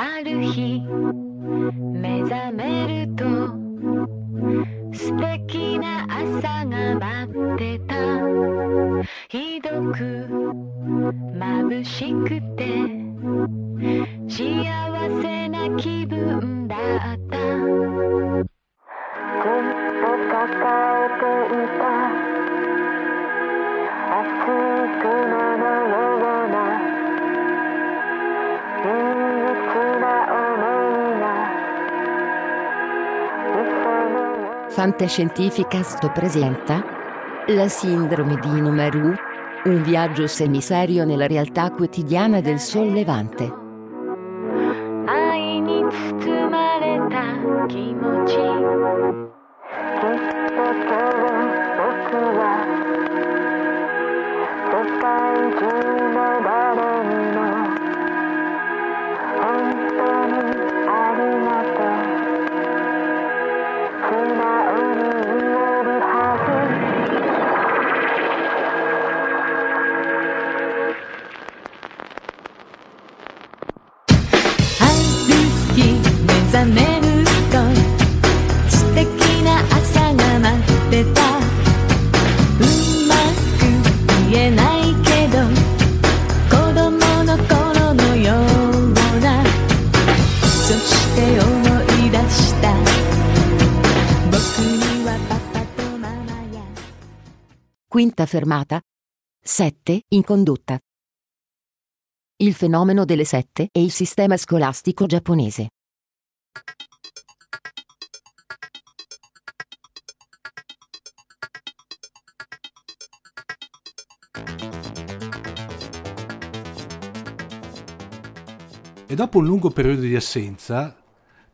ある日目覚めると素敵な朝が待ってた。ひどく眩しくて幸せな気分だった。Fantascientificast presenta La sindrome di Nomaru, un viaggio semiserio nella realtà quotidiana del sollevante. 愛 Fermata. 7 in condotta. Il fenomeno delle sette e il sistema scolastico giapponese. E dopo un lungo periodo di assenza,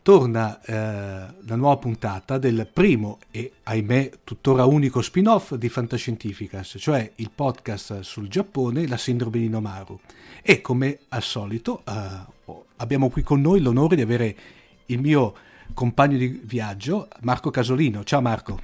torna eh, la nuova puntata del primo e, ahimè, tuttora unico spin-off di Fantascientificas, cioè il podcast sul Giappone, la sindrome di Nomaru. E come al solito eh, abbiamo qui con noi l'onore di avere il mio compagno di viaggio, Marco Casolino. Ciao Marco.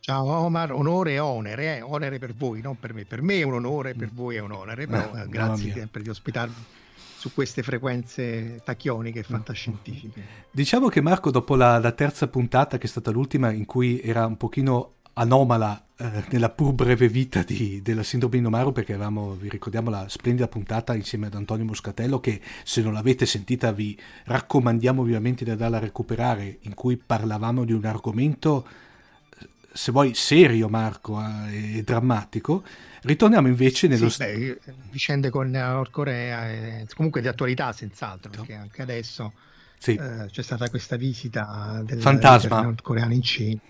Ciao Omar, onore e onere, eh? onere per voi, non per me. Per me è un onore, per voi è un onere, però Eh, eh, grazie sempre di ospitarmi su queste frequenze tacchioniche e fantascientifiche. Diciamo che Marco, dopo la, la terza puntata, che è stata l'ultima, in cui era un pochino anomala eh, nella pur breve vita di- della sindrome di Nomaru, perché avevamo, vi ricordiamo, la splendida puntata insieme ad Antonio Moscatello, che se non l'avete sentita vi raccomandiamo vivamente di andarla a recuperare, in cui parlavamo di un argomento, se vuoi, serio, Marco, eh, e drammatico. Ritorniamo invece nello... Sì, beh, eh, vicende con Nord Corea, eh, comunque di attualità senz'altro, perché anche adesso Sì. eh, c'è stata questa visita del Fantasma. nordcoreano in Cina.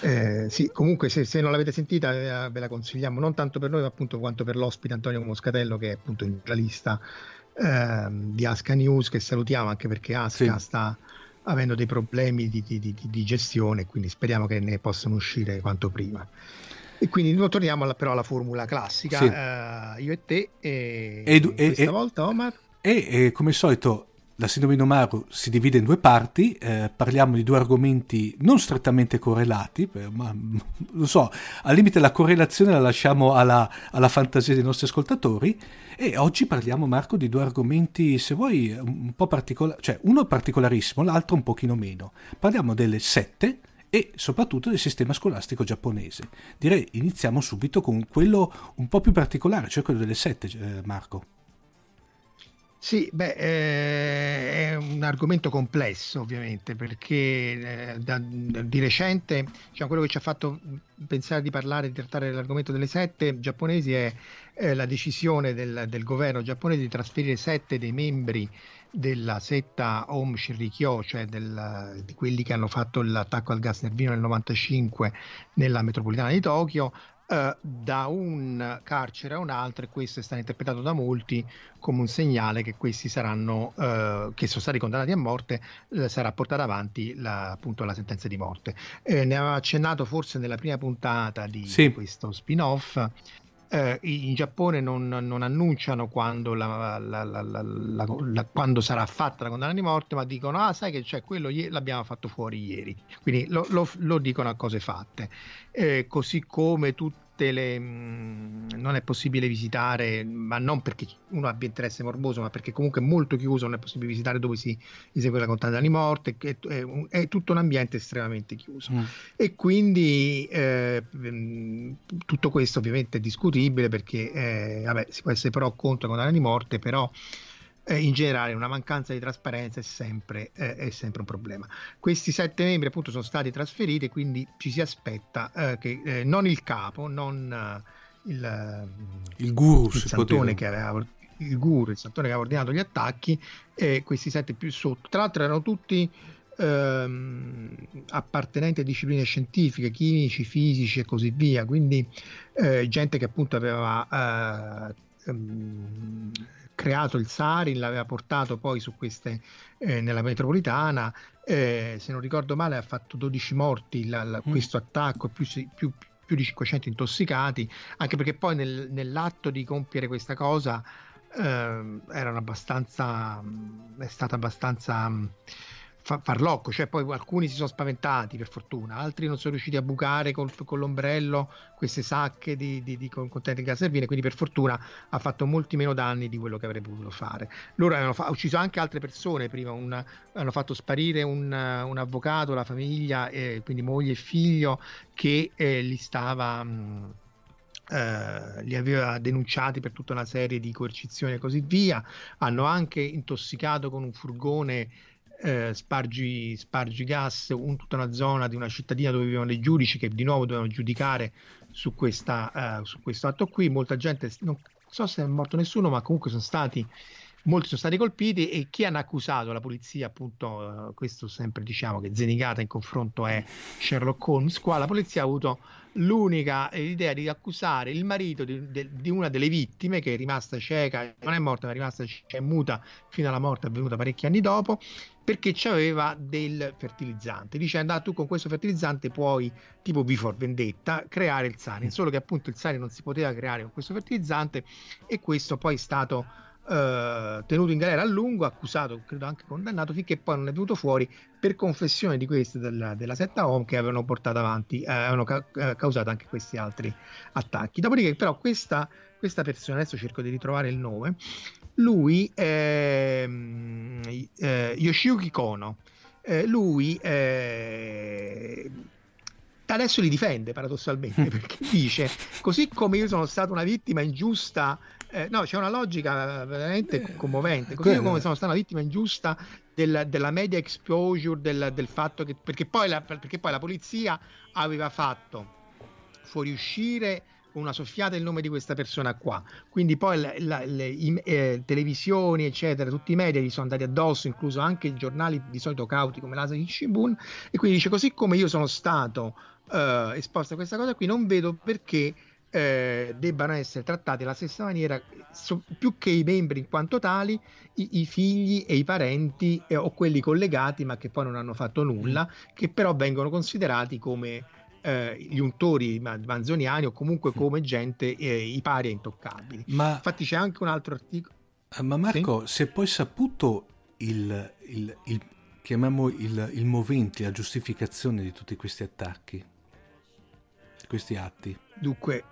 Eh, sì, comunque se, se non l'avete sentita eh, ve la consigliamo non tanto per noi ma appunto quanto per l'ospite Antonio Moscatello che è appunto il giornalista ehm, di Asca News che salutiamo anche perché Asca Sì. sta avendo dei problemi di, di- di- di gestione quindi speriamo che ne possano uscire quanto prima e quindi noi torniamo alla, però alla formula classica Sì. eh, io e te e, E e- questa e- volta Omar E eh, come al solito la sindrome di Nomaru si divide in due parti, eh, parliamo di due argomenti non strettamente correlati, eh, ma lo so, al limite la correlazione la lasciamo alla, alla fantasia dei nostri ascoltatori e oggi parliamo Marco di due argomenti, se vuoi, un po' particolari, cioè uno particolarissimo, l'altro un pochino meno. Parliamo delle sette e soprattutto del sistema scolastico giapponese. Direi iniziamo subito con quello un po' più particolare, cioè quello delle sette, eh, Marco. Sì, beh, eh, è un argomento complesso ovviamente perché eh, da- di recente diciamo, quello che ci ha fatto pensare di parlare, di trattare dell'argomento delle sette giapponesi è eh, la decisione del, del governo giapponese di trasferire sette dei membri della setta Om Shinrikyo, cioè del- di quelli che hanno fatto l'attacco al gas nervino nel 95 nella metropolitana di Tokyo, eh, da un carcere a un altro e questo è stato interpretato da molti come un segnale che questi saranno, eh, che sono stati condannati a morte, eh, sarà portata avanti la, appunto la sentenza di morte. Eh, ne aveva accennato forse nella prima puntata di Sì. questo spin-off. Eh, in Giappone non, non annunciano quando, la- la- la- quando sarà fatta la condanna di morte, ma dicono: Ah, sai che c'è quello l'abbiamo fatto fuori ieri. Quindi lo, lo- lo dicono a cose fatte. Eh, così come tutti tutte le mh, non è possibile visitare, ma non perché uno abbia interesse morboso, ma perché comunque è molto chiuso, non è possibile visitare dove si esegue la condanna di morte, è, è, è tutto un ambiente estremamente chiuso. Mm. E quindi eh, tutto questo ovviamente è discutibile perché eh, vabbè, si può essere o contro la condanna di morte, però eh, in generale una mancanza di trasparenza è sempre, eh, è sempre, un problema. Questi sette membri appunto sono stati trasferiti, quindi ci si aspetta eh, che eh, non il capo, non eh, il, il guru, il santone che aveva il guru, il santone che aveva ordinato gli attacchi, e questi sette più sotto. Tra l'altro erano tutti ehm, appartenenti a discipline scientifiche, chimici, fisici e così via, quindi eh, gente che appunto aveva ehm, creato il Sari, l'aveva portato poi su queste eh, nella metropolitana. Eh, se non ricordo male, ha fatto 12 morti la, la, mm. questo attacco, più, più, più, di 500 intossicati, anche perché poi nel, nell'atto di compiere questa cosa eh, erano abbastanza, è stata abbastanza fa- farlocco, cioè poi alcuni si sono spaventati per fortuna, altri non sono riusciti a bucare col, con l'ombrello queste sacche di, di, di contenenti gas servine, quindi per fortuna ha fatto molti meno danni di quello che avrebbe potuto fare. Loro hanno fa- ucciso anche altre persone prima, un, hanno fatto sparire un, un, avvocato, la famiglia, eh, quindi moglie e figlio, che eh, li stava... Mh, mm, eh, li aveva denunciati per tutta una serie di coercizioni e così via. Hanno anche intossicato con un furgone eh, spargi, spargi, gas in tutta una zona di una cittadina dove vivono dei giudici che di nuovo dovevano giudicare su, questa, eh, su questo atto qui. Molta gente, non so se è morto nessuno, ma comunque sono stati molti sono stati colpiti e chi hanno accusato la polizia, appunto, eh, questo sempre diciamo che Zenigata in confronto è Sherlock Holmes, qua la polizia ha avuto l'unica idea di accusare il marito di, di, di, una delle vittime che è rimasta cieca, non è morta ma è rimasta cieca e muta fino alla morte avvenuta parecchi anni dopo, perché aveva del fertilizzante, dicendo ah, tu con questo fertilizzante puoi, tipo Before Vendetta, creare il sarin, solo che appunto il sarin non si poteva creare con questo fertilizzante e questo poi è stato eh, tenuto in galera a lungo, accusato, credo anche condannato, finché poi non è venuto fuori per confessione di queste della, della setta OM che avevano portato avanti, eh, avevano ca- eh, causato anche questi altri attacchi. Dopodiché, però, questa, questa persona, adesso cerco di ritrovare il nome, lui, ehm, eh, Yoshiyuki Kono, eh, lui eh, adesso li difende paradossalmente perché dice così come io sono stata una vittima ingiusta eh, no, c'è una logica veramente eh, commovente. Così quello. come sono stata una vittima ingiusta del, della media exposure, del, del fatto che perché poi, la, perché poi la polizia aveva fatto fuoriuscire con una soffiata il nome di questa persona qua. Quindi poi la, la, le i, eh, televisioni, eccetera, tutti i media gli sono andati addosso, incluso anche i giornali di solito cauti come l'Asa Shibun. E quindi dice: Così come io sono stato eh, esposto a questa cosa qui, non vedo perché eh, debbano essere trattati alla stessa maniera, so, più che i membri in quanto tali, i, i figli e i parenti eh, o quelli collegati ma che poi non hanno fatto nulla, che però vengono considerati come eh, gli untori manzoniani o comunque come gente eh, i pari e intoccabili. Ma, Infatti c'è anche un altro articolo. Eh, ma Marco, sì? se poi saputo il, il, il chiamiamo il, il movente, la giustificazione di tutti questi attacchi, questi atti. Dunque,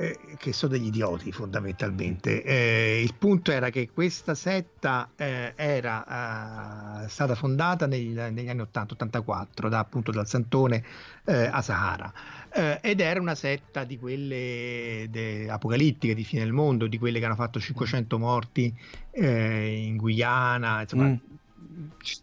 eh, che sono degli idioti fondamentalmente. Eh, il punto era che questa setta eh, era eh, stata fondata negli, negli anni 80-84 da, appunto dal Santone eh, Asahara eh, ed era una setta di quelle de, apocalittiche di fine del mondo, di quelle che hanno fatto 500 morti in Guyana, insomma, mm.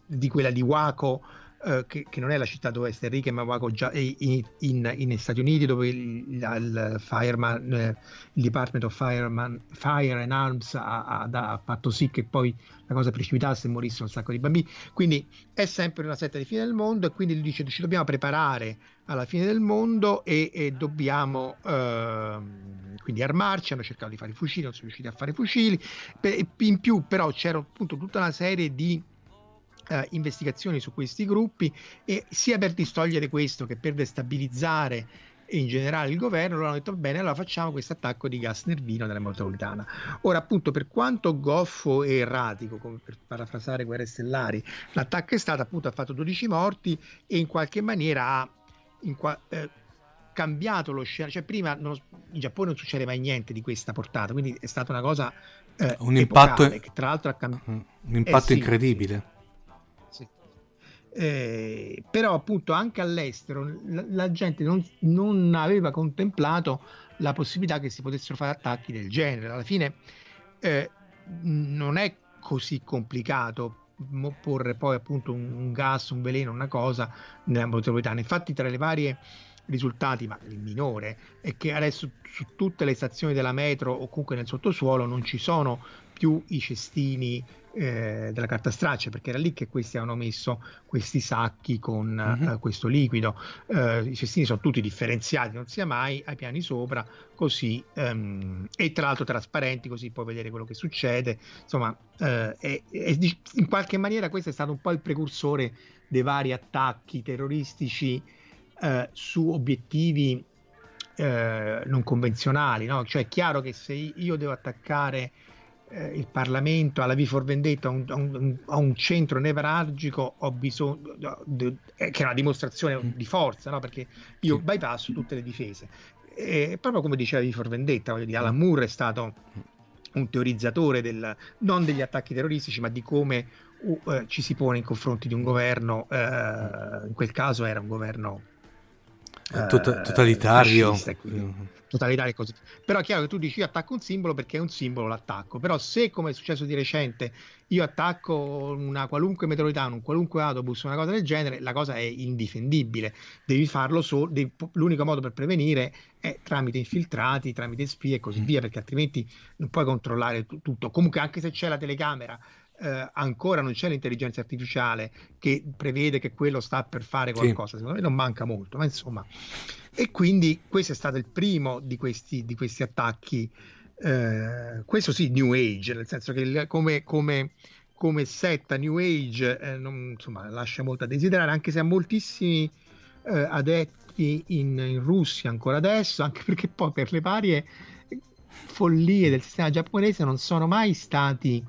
di quella di Waco eh, che, che, non è la città dove è Enrique Mavago già in, in, in, Stati Uniti dove il, il, fireman, eh, il Department of Fireman, Fire and Arms ha, ha, ha, fatto sì che poi la cosa precipitasse e morissero un sacco di bambini. Quindi è sempre una setta di fine del mondo e quindi lui dice ci dobbiamo preparare alla fine del mondo e, e dobbiamo eh, quindi armarci. Hanno cercato di fare i fucili non sono riusciti a fare i fucili. In più però c'era appunto tutta una serie di eh, investigazioni su questi gruppi e sia per distogliere questo che per destabilizzare in generale il governo, loro hanno detto bene, allora facciamo questo attacco di gas nervino nella metropolitana. Ora, appunto, per quanto goffo e erratico, come per parafrasare Guerre Stellari, l'attacco è stato appunto, ha fatto 12 morti e in qualche maniera ha in qua- eh, cambiato lo scenario, cioè prima non, in Giappone non succede mai niente di questa portata, quindi è stata una cosa eh, un impatto, epocale, che tra l'altro ha cambiato. Un impatto eh, sì. incredibile. Eh, però appunto anche all'estero la, la gente non, non, aveva contemplato la possibilità che si potessero fare attacchi del genere. Alla fine eh, non è così complicato porre poi appunto un, un, gas, un veleno, una cosa nella metropolitana. Infatti tra le varie risultati, ma il minore, è che adesso su tutte le stazioni della metro o comunque nel sottosuolo non ci sono più i cestini eh, della carta straccia, perché era lì che questi avevano messo questi sacchi con mm-hmm. uh, questo liquido. Uh, I cestini sono tutti differenziati, non sia mai ai piani sopra, così um, e tra l'altro trasparenti, così puoi vedere quello che succede. Insomma, uh, è, è, in qualche maniera questo è stato un po' il precursore dei vari attacchi terroristici su obiettivi non convenzionali. No? Cioè è chiaro che se io devo attaccare eh, il Parlamento alla V for Vendetta a un, un, un centro nevralgico ho bisogno eh, che è una dimostrazione mm. di forza no? perché io bypasso tutte le difese e proprio come diceva V for Vendetta voglio dire, Alan Moore è stato un teorizzatore del, non degli attacchi terroristici ma di come uh, ci si pone in confronti di un governo uh, in quel caso era un governo Tot- totalitario. Mm. Totalitario così. Però è chiaro che tu dici io attacco un simbolo perché è un simbolo l'attacco. Però se come è successo di recente io attacco una qualunque metropolitana, un qualunque autobus, una cosa del genere, la cosa è indifendibile. Devi farlo solo, l'unico modo per prevenire è tramite infiltrati, tramite spie e così mm. via, perché altrimenti non puoi controllare t- tutto. Comunque anche se c'è la telecamera eh, ancora non c'è l'intelligenza artificiale che prevede che quello sta per fare qualcosa, sì. secondo me non manca molto, ma insomma. E quindi questo è stato il primo di questi, di questi attacchi, eh, questo sì, New Age, nel senso che come, come, come setta New Age eh, non, insomma, lascia molto a desiderare, anche se ha moltissimi eh, adepti in, in Russia ancora adesso, anche perché poi per le varie follie del sistema giapponese non sono mai stati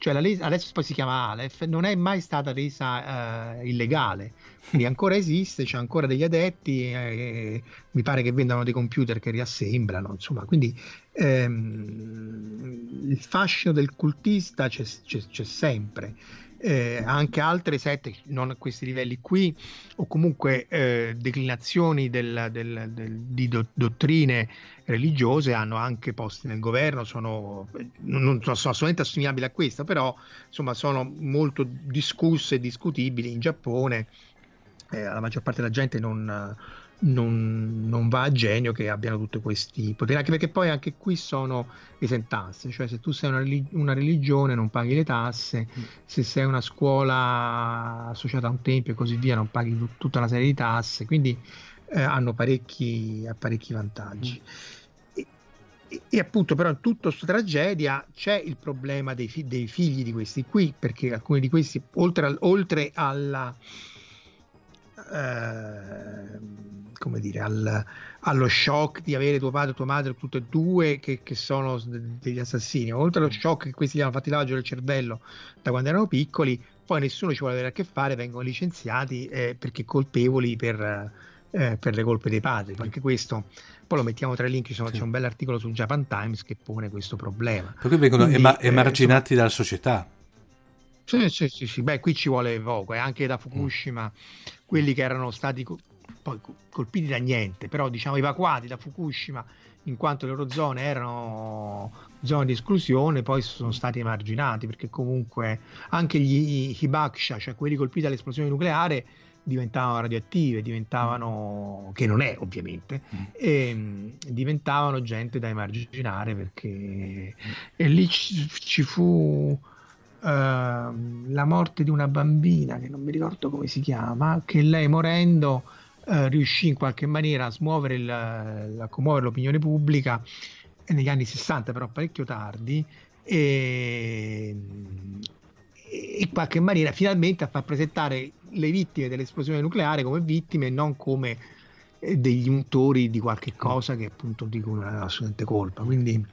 cioè la legge adesso poi si chiama Aleph, non è mai stata resa uh, illegale, quindi ancora esiste, c'è ancora degli adepti, eh, mi pare che vendano dei computer che riassemblano, insomma, quindi ehm, il fascino del cultista c'è, c'è, c'è sempre eh, anche altre sette, non a questi livelli qui, o comunque eh, declinazioni del, del, del, di do, dottrine religiose hanno anche posti nel governo, sono, non sono assolutamente assimilabili a questa, però insomma sono molto discusse e discutibili in Giappone. Eh, la maggior parte della gente non, non, non, va a genio che abbiano tutti questi poteri, anche perché poi anche qui sono esentasse, cioè se tu sei una, una religione non paghi le tasse, mm. se sei una scuola associata a un tempio e così via non paghi t- tutta una serie di tasse, quindi eh, hanno parecchi, parecchi vantaggi. Mm. E, e, e, appunto però in tutta questa tragedia c'è il problema dei, fi- dei, figli di questi qui, perché alcuni di questi, oltre, al, oltre alla... Eh, come dire, al, allo shock di avere tuo padre e tua madre tutte e due che, che, sono degli assassini, oltre allo shock che questi gli hanno fatti lavaggio del cervello da quando erano piccoli, poi nessuno ci vuole avere a che fare, vengono licenziati eh, perché colpevoli per, eh, per, le colpe dei padri. Anche questo, poi lo mettiamo tra i link, insomma, sì. c'è un bel articolo su Japan Times che pone questo problema. Perché vengono Quindi, ema- eh, emarginati eh, dalla società. Sì, sì, sì, sì, beh, qui ci vuole poco, e anche da Fukushima, mm. quelli che erano stati poi colpiti da niente, però diciamo evacuati da Fukushima in quanto le loro zone erano zone di esclusione, poi sono stati emarginati perché comunque anche gli Hibakusha, cioè quelli colpiti dall'esplosione nucleare, diventavano radioattive, diventavano, che non è ovviamente, mm. e, ehm, diventavano gente da emarginare perché e lì ci, ci fu uh, la morte di una bambina che non mi ricordo come si chiama, che lei morendo eh, riuscì in qualche maniera a smuovere il, a commuovere l'opinione pubblica negli anni 60, però parecchio tardi, e in qualche maniera finalmente a far presentare le vittime dell'esplosione nucleare come vittime e non come eh, degli untori di qualche cosa che appunto di cui non aveva assolutamente colpa. Quindi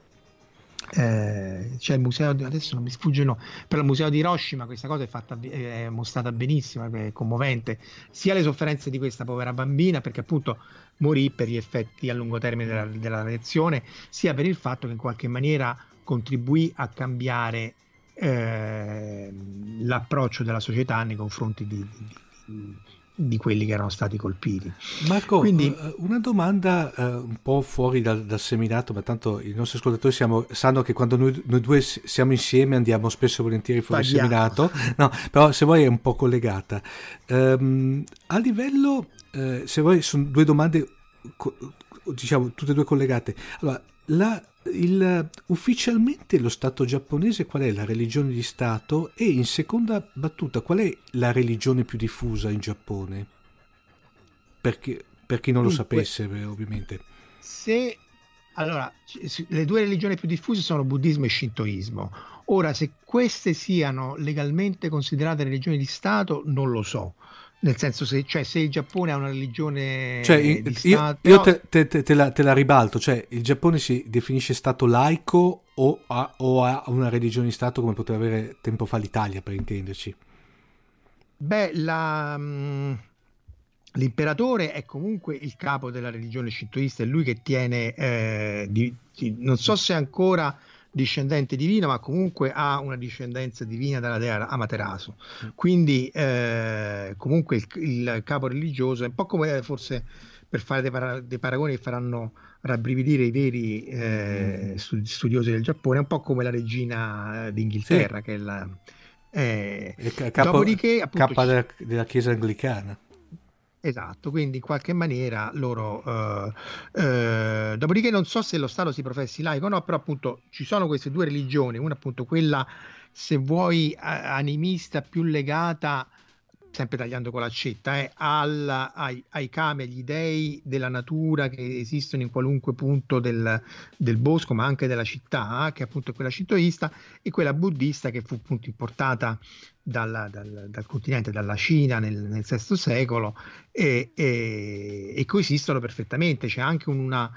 eh, c'è il museo adesso non mi sfugge no per il museo di Hiroshima questa cosa è, fatta, è mostrata benissimo è commovente. Sia le sofferenze di questa povera bambina perché appunto morì per gli effetti a lungo termine della, della radiazione sia per il fatto che in qualche maniera contribuì a cambiare eh, l'approccio della società nei confronti di, di, di quelli che erano stati colpiti. Marco, Quindi, uh, una domanda uh, un po' fuori dal, dal, seminato, ma tanto i nostri ascoltatori siamo, sanno che quando noi, noi, due siamo insieme andiamo spesso e volentieri fuori dal seminato, no, però se vuoi è un po' collegata. Um, a livello, uh, se vuoi, sono due domande, diciamo, tutte e due collegate. Allora, la, il, ufficialmente lo Stato giapponese qual è la religione di Stato e in seconda battuta qual è la religione più diffusa in Giappone? Perché, per chi non lo Dunque, sapesse ovviamente. Se, allora, le due religioni più diffuse sono buddismo e shintoismo. Ora, se queste siano legalmente considerate religioni di Stato, non lo so. Nel senso, se, cioè, se il Giappone ha una religione cioè, io, Stato... io te, te, te, la, te, la, ribalto, cioè il Giappone si definisce Stato laico o ha, o ha, una religione di Stato come poteva avere tempo fa l'Italia, per intenderci? Beh, la, mm, l'imperatore è comunque il capo della religione shintoista, è lui che tiene, eh, di, di, non so se ancora discendente divino, ma comunque ha una discendenza divina dalla dea Amaterasu. Quindi eh, comunque il, il, capo religioso è un po' come forse per fare dei, para- dei paragoni che faranno rabbrividire i veri eh, studiosi del Giappone, un po' come la regina d'Inghilterra, sì. che è la... Eh, capo, dopodiché, appunto, capo della, della Chiesa anglicana. Esatto, quindi in qualche maniera loro... Eh, eh, dopodiché non so se lo Stato si professi laico o no, però appunto ci sono queste due religioni, una appunto quella, se vuoi, animista più legata sempre tagliando con l'accetta, eh, alla, ai, ai, kami, agli dei della natura che esistono in qualunque punto del, del bosco, ma anche della città, che appunto è quella shintoista, e quella buddista che fu appunto importata dalla, dal, dal, continente, dalla Cina nel, nel VI secolo, e, e, e, coesistono perfettamente. C'è anche una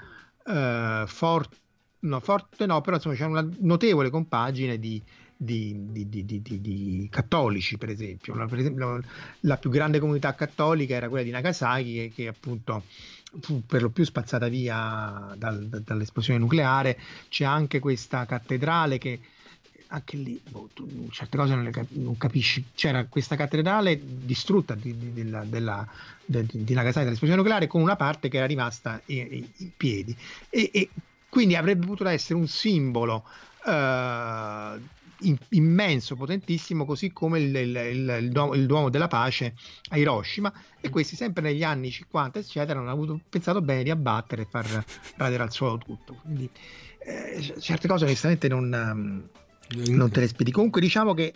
uh, forte, no, forte no, però insomma c'è una notevole compagine di di, di, di, di, cattolici, per esempio. La, per esempio. la, più grande comunità cattolica era quella di Nagasaki, che, che appunto fu per lo più spazzata via dal, dall'esplosione nucleare. C'è anche questa cattedrale che anche lì boh, tu, certe cose non, cap- non, capisci. C'era questa cattedrale distrutta di, di, della, della, de, di Nagasaki dall'esplosione nucleare con una parte che era rimasta in, in piedi e, e, quindi avrebbe potuto essere un simbolo uh, immenso, potentissimo, così come il, il, il, il, Duomo, della Pace a Hiroshima. E questi, sempre negli anni 50, eccetera, hanno avuto, pensato bene di abbattere e far radere al suolo tutto. Quindi, eh, certe cose, onestamente, non, um, non te le spieghi. Comunque, diciamo che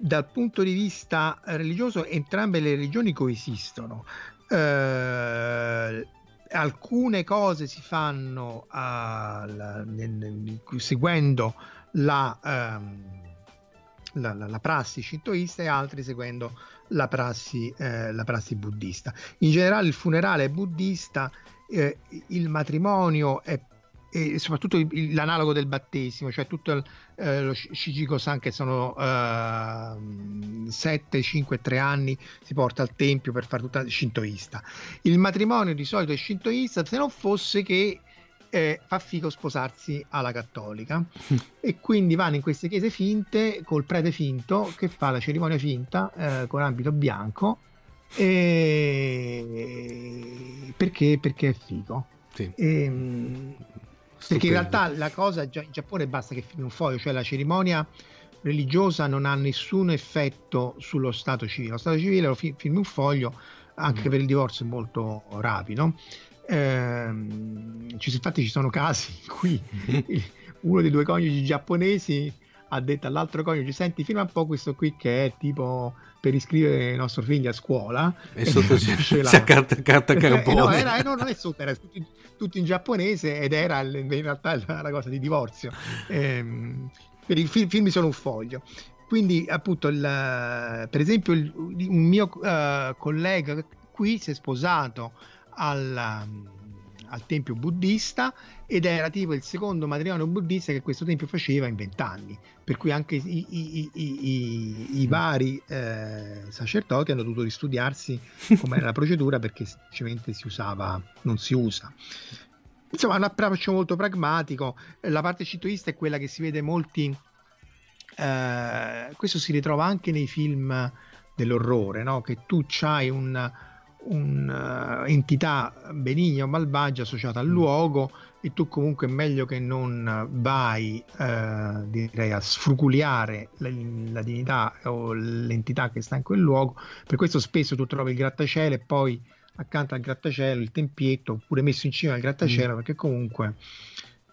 dal punto di vista religioso, entrambe le religioni coesistono. Eh, alcune cose si fanno uh, la, seguendo la, um, la, la, la, prassi shintoista e altri seguendo la prassi, eh, la prassi buddista. In generale il funerale è buddista, eh, il matrimonio è e soprattutto l'analogo del battesimo, cioè tutto il, eh, lo Shichigo-san che sono uh, 7, 5, 3 anni si porta al tempio per fare tutta shintoista. Il matrimonio di solito è shintoista se non fosse che eh, fa figo sposarsi alla cattolica. E quindi vanno in queste chiese finte col prete finto che fa la cerimonia finta eh, con abito bianco e... perché, perché è figo. Sì. e, ehm, perché in realtà la cosa in Giappone basta che firmi un foglio cioè la cerimonia religiosa non ha nessun effetto sullo stato civile. Lo stato civile lo firmi un foglio anche mm. per il divorzio è molto rapido Ehm, infatti ci sono casi in cui uno dei due coniugi giapponesi ha detto all'altro coniuge senti fino a un po' questo qui che è tipo per iscrivere il nostro figlio a scuola e sotto c'è la carta, carta carbone eh, no, era, eh, no, non è sotto era tutto, tutto, in giapponese ed era in realtà la cosa di divorzio. Ehm, per i film, film sono un foglio. Quindi appunto il, per esempio il, un mio uh, collega qui si è sposato alla, al tempio buddista ed era tipo il secondo matrimonio buddista che questo tempio faceva in vent'anni, per cui anche i, i, i, i vari eh, sacerdoti hanno dovuto ristudiarsi com'era la procedura perché semplicemente si usava, non si usa. Insomma, un approccio molto pragmatico. La parte scintoista è quella che si vede molti. Eh, questo si ritrova anche nei film dell'orrore, no? che tu hai un un'entità benigna o malvagia associata al mm. luogo e tu comunque è meglio che non vai uh, direi a sfruculiare la, la, divinità o l'entità che sta in quel luogo per questo spesso tu trovi il grattacielo e poi accanto al grattacielo il tempietto oppure messo in cima al grattacielo mm. perché comunque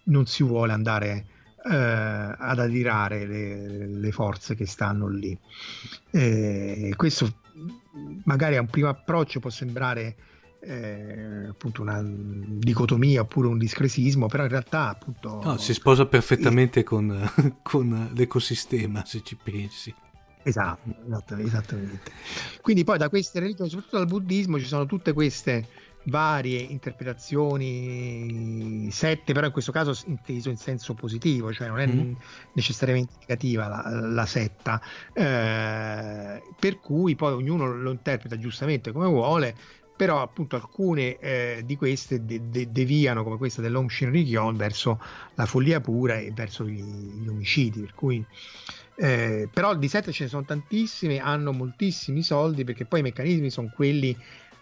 non si vuole andare uh, ad adirare le, le, forze che stanno lì e questo magari a un primo approccio può sembrare eh, appunto una dicotomia oppure un discresismo, però in realtà appunto... No, si sposa perfettamente il... con, con, l'ecosistema se ci pensi. Esatto, esattamente. Quindi poi da queste religioni, soprattutto dal buddismo, ci sono tutte queste varie interpretazioni, sette, però in questo caso inteso in senso positivo, cioè non è mm. necessariamente negativa la, la setta, eh, per cui poi ognuno lo interpreta giustamente come vuole, però appunto alcune eh, di queste de- de- deviano, come questa dell'Om Shinrikyo, verso la follia pura e verso gli, gli omicidi, per cui... Eh, però di sette ce ne sono tantissime, hanno moltissimi soldi perché poi i meccanismi sono quelli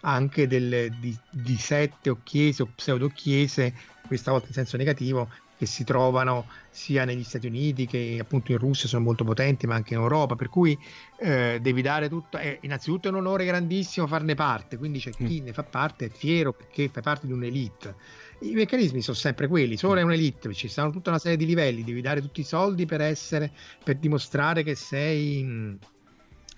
anche delle, di, di sette o chiese o pseudo chiese, questa volta in senso negativo, che si trovano sia negli Stati Uniti che appunto in Russia sono molto potenti, ma anche in Europa, per cui eh, devi dare tutto, eh, innanzitutto è un onore grandissimo farne parte, quindi c'è chi mm. ne fa parte è fiero perché fa parte di un'elite. I meccanismi sono sempre quelli, solo è un'elite, ci stanno tutta una serie di livelli, devi dare tutti i soldi per essere, per dimostrare che sei...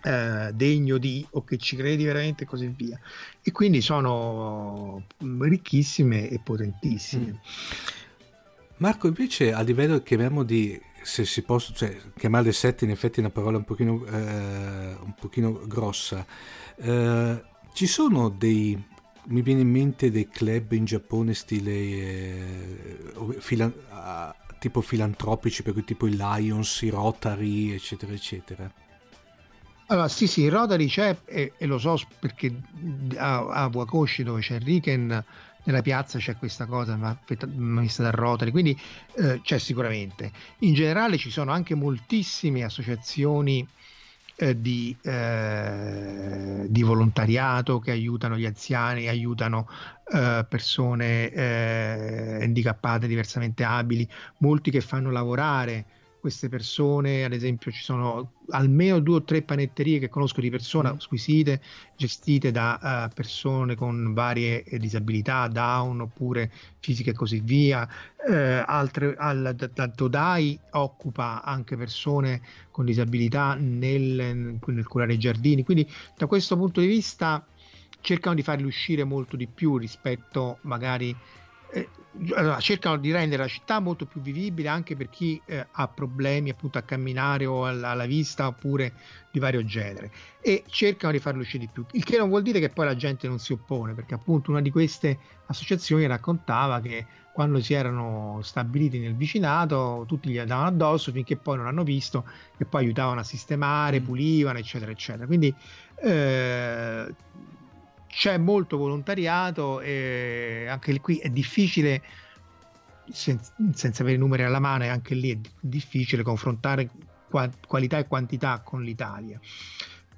Eh, degno di o che ci credi veramente e così via. E quindi sono ricchissime e potentissime. Mm. Marco, invece a livello chiamiamo di se si può cioè, chiamarle sette in effetti è una parola un pochino, eh, un pochino grossa eh, ci sono dei mi viene in mente dei club in Giappone stile eh, filan- tipo filantropici per cui tipo i Lions, i Rotary eccetera eccetera allora, sì, sì, Rotary c'è e, e lo so perché a, a Wakoshi dove c'è Riken nella piazza c'è questa cosa ma vista da Rotary, quindi eh, c'è sicuramente. In generale ci sono anche moltissime associazioni eh, di, eh, di, volontariato che aiutano gli anziani, aiutano eh, persone eh, handicappate, diversamente abili, molti che fanno lavorare queste persone, ad esempio ci sono almeno due o tre panetterie che conosco di persona mm. squisite, gestite da uh, persone con varie eh, disabilità, down oppure fisiche e così via. Uh, altre, al, da, Todai occupa anche persone con disabilità nel, nel curare i giardini, quindi da questo punto di vista cercano di farli uscire molto di più rispetto magari eh, allora, cercano di rendere la città molto più vivibile anche per chi eh, ha problemi appunto a camminare o alla, alla, vista oppure di vario genere e cercano di farlo uscire di più il che non vuol dire che poi la gente non si oppone perché appunto una di queste associazioni raccontava che quando si erano stabiliti nel vicinato tutti gli andavano addosso finché poi non hanno visto che poi aiutavano a sistemare, mm. pulivano eccetera eccetera quindi eh, c'è molto volontariato e anche qui è difficile sen- senza avere i numeri alla mano e anche lì è difficile confrontare qua- qualità e quantità con l'Italia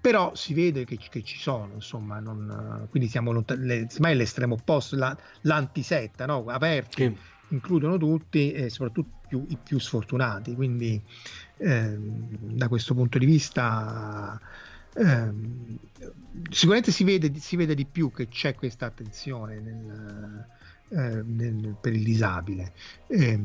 però si vede che, che ci sono insomma non, quindi siamo lontani le, è l'estremo opposto la, l'antisetta no? aperti sì. includono tutti e soprattutto più, i più sfortunati quindi eh, da questo punto di vista eh, sicuramente si vede, si vede, di più che c'è questa attenzione nel, eh, nel, per il disabile. Eh,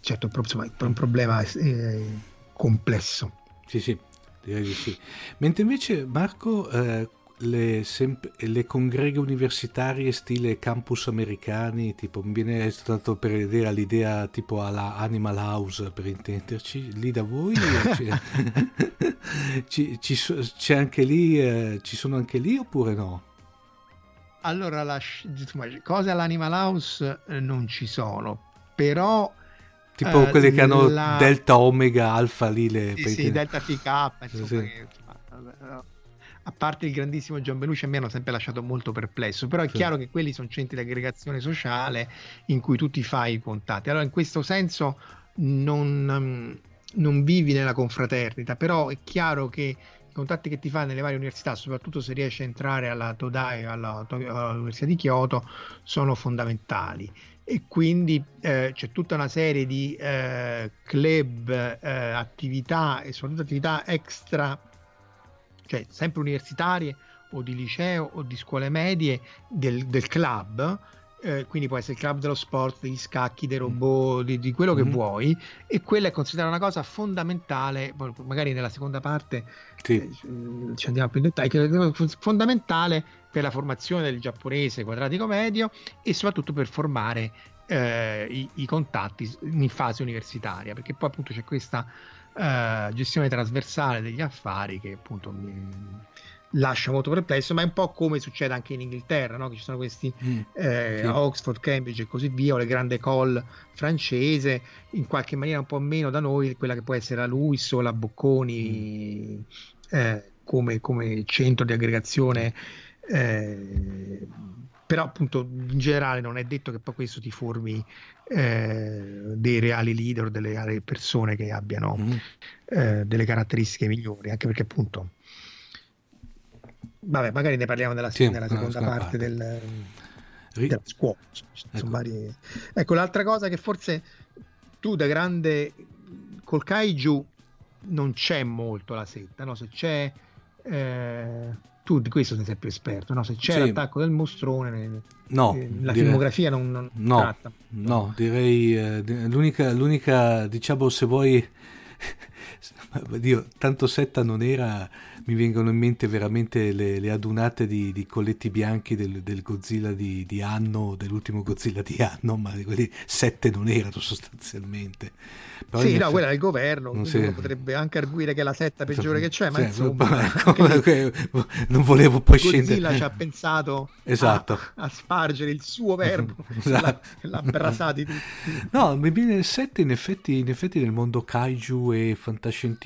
certo, insomma, è un problema eh, complesso. Sì, sì, direi di sì. Mentre invece Marco, eh, le, sem- le, congreghe universitarie stile campus americani, tipo mi viene stato per vedere l'idea tipo alla Animal House per intenderci, lì da voi c'è, ci, ci, c'è anche lì, eh, ci sono anche lì oppure no? allora, la, cose all'Animal House eh, non ci sono, però... Tipo eh, quelle che hanno la... Delta Omega Alfa lì le... Sì, sì Delta PK, insomma, sì. che, insomma, a parte il grandissimo John Belushi, a me hanno sempre lasciato molto perplesso, però è sì. chiaro che quelli sono centri di aggregazione sociale in cui tu ti fai i contatti. Allora, in questo senso non, mm, non vivi nella confraternita, però è chiaro che i contatti che ti fai nelle varie università, soprattutto se riesci a entrare alla Todai o alla, all'Università di Kyoto, sono fondamentali e quindi eh, c'è tutta una serie di eh, club, eh, attività e soprattutto attività extra cioè sempre universitarie o di liceo o di scuole medie del, del club, eh, quindi può essere il club dello sport, degli scacchi, dei robot, di, di quello che mm-hmm. vuoi, e quella è considerata una cosa fondamentale, magari nella seconda parte sì. eh, ci andiamo più in dettaglio, fondamentale per la formazione del giapponese quadratico medio e soprattutto per formare eh, i, i, contatti in fase universitaria, perché poi appunto c'è questa uh, gestione trasversale degli affari che appunto mi lascia molto perplesso, ma è un po' come succede anche in Inghilterra, no? che ci sono questi mm, eh, sì. Oxford, Cambridge e così via, o le grandi école francese, in qualche maniera un po' meno da noi, quella che può essere la Luis o la Bocconi mm. eh, come, come, centro di aggregazione. Eh, però appunto in generale non è detto che poi questo ti formi eh, dei reali leader, delle reali persone che abbiano mm. eh, delle caratteristiche migliori, anche perché appunto vabbè magari ne parliamo nella, sì, nella seconda parte, parte. Del, della scuola ecco. Varie... ecco l'altra cosa che forse tu da grande col kaiju non c'è molto la setta no? se c'è eh tu di questo sei più esperto, no? se c'è sì. l'attacco del mostrone, no, eh, la direi, filmografia non, non no, tratta. No, direi eh, l'unica, l'unica, diciamo se vuoi, Dio, tanto setta non era mi vengono in mente veramente le, le adunate di, di, colletti bianchi del, del Godzilla di, di, anno, dell'ultimo Godzilla di anno, ma quelli sette non erano sostanzialmente. Però sì, no, effetti... quella è il governo, non si... potrebbe anche arguire che è la setta peggiore che c'è, ma sì, insomma... Lì... non volevo poi Godzilla scendere... Godzilla ci ha pensato esatto. a, a, spargere il suo verbo, esatto. l'ha brasati tutti. No, mi viene il 7 in effetti, in effetti nel mondo kaiju e fantascientifico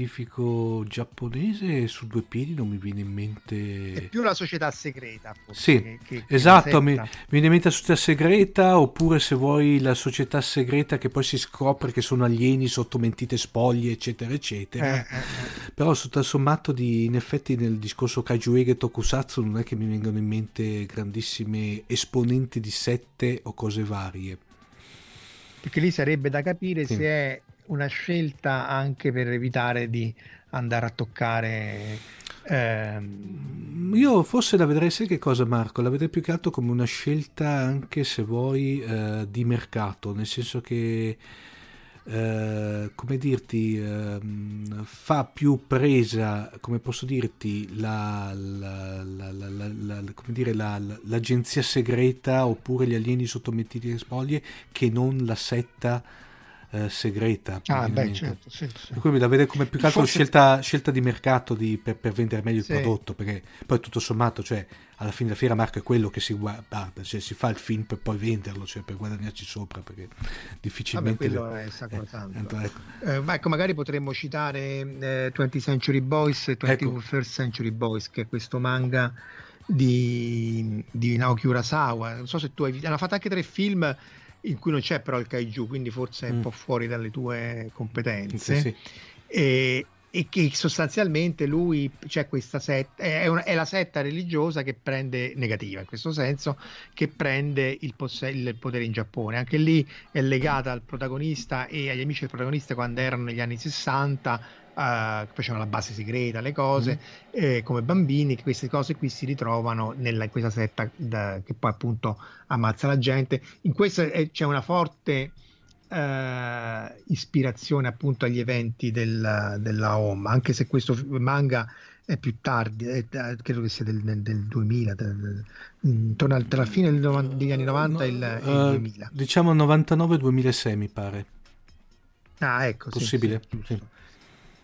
giapponese su due piedi non mi viene in mente... È più la società segreta. Forse, sì, che, che, esatto, mi, mi, viene in mente la società segreta oppure se vuoi la società segreta che poi si scopre che sono alieni sotto mentite spoglie, eccetera, eccetera. Eh, eh, eh. Però tutto sommato di, in effetti nel discorso Kajuege e Tokusatsu non è che mi vengano in mente grandissime esponenti di sette o cose varie. Perché lì sarebbe da capire sì. se è una scelta anche per evitare di andare a toccare Ehm, io forse la vedrei, sai che cosa Marco? La vedrei più che altro come una scelta anche se vuoi eh, di mercato, nel senso che eh, come dirti eh, fa più presa come posso dirti la, la, la, come dire, l'agenzia segreta oppure gli alieni sottomettiti alle spoglie che non la setta eh, segreta. Ah, beh, certo, sì, sì. Per cui la vede come più che altro Forse... scelta, scelta, di mercato di, per, per, vendere meglio il sì. prodotto, perché poi tutto sommato, cioè, alla fine della fiera Marco è quello che si guarda, cioè si fa il film per poi venderlo, cioè per guadagnarci sopra, perché difficilmente... Vabbè, quello le... è sacrosanto. Eh, ecco. Eh, ecco, magari potremmo citare eh, 20th Century Boys e 21st ecco. Century Boys, che è questo manga di, di Naoki Urasawa. Non so se tu hai... Hanno fatto anche tre film in cui non c'è però il kaiju, quindi forse è un mm. po' fuori dalle tue competenze. Sì, sì. E, e, che sostanzialmente lui c'è questa setta, è, una, è, la setta religiosa che prende negativa in questo senso, che prende il, poss- il, potere in Giappone. Anche lì è legata al protagonista e agli amici del protagonista quando erano negli anni 60 uh, facevano la base segreta, le cose, mm. eh, come bambini, che queste cose qui si ritrovano nella, in questa setta da, che poi appunto ammazza la gente. In questo è, c'è una forte uh, ispirazione appunto agli eventi del, della OM, anche se questo manga è più tardi, è, credo che sia del, del, del 2000, del, intorno al, tra la fine degli anni 90 e il, uh, il 2000. Eh, diciamo 99-2006 mi pare. Ah, ecco. Possibile? Sì, sì,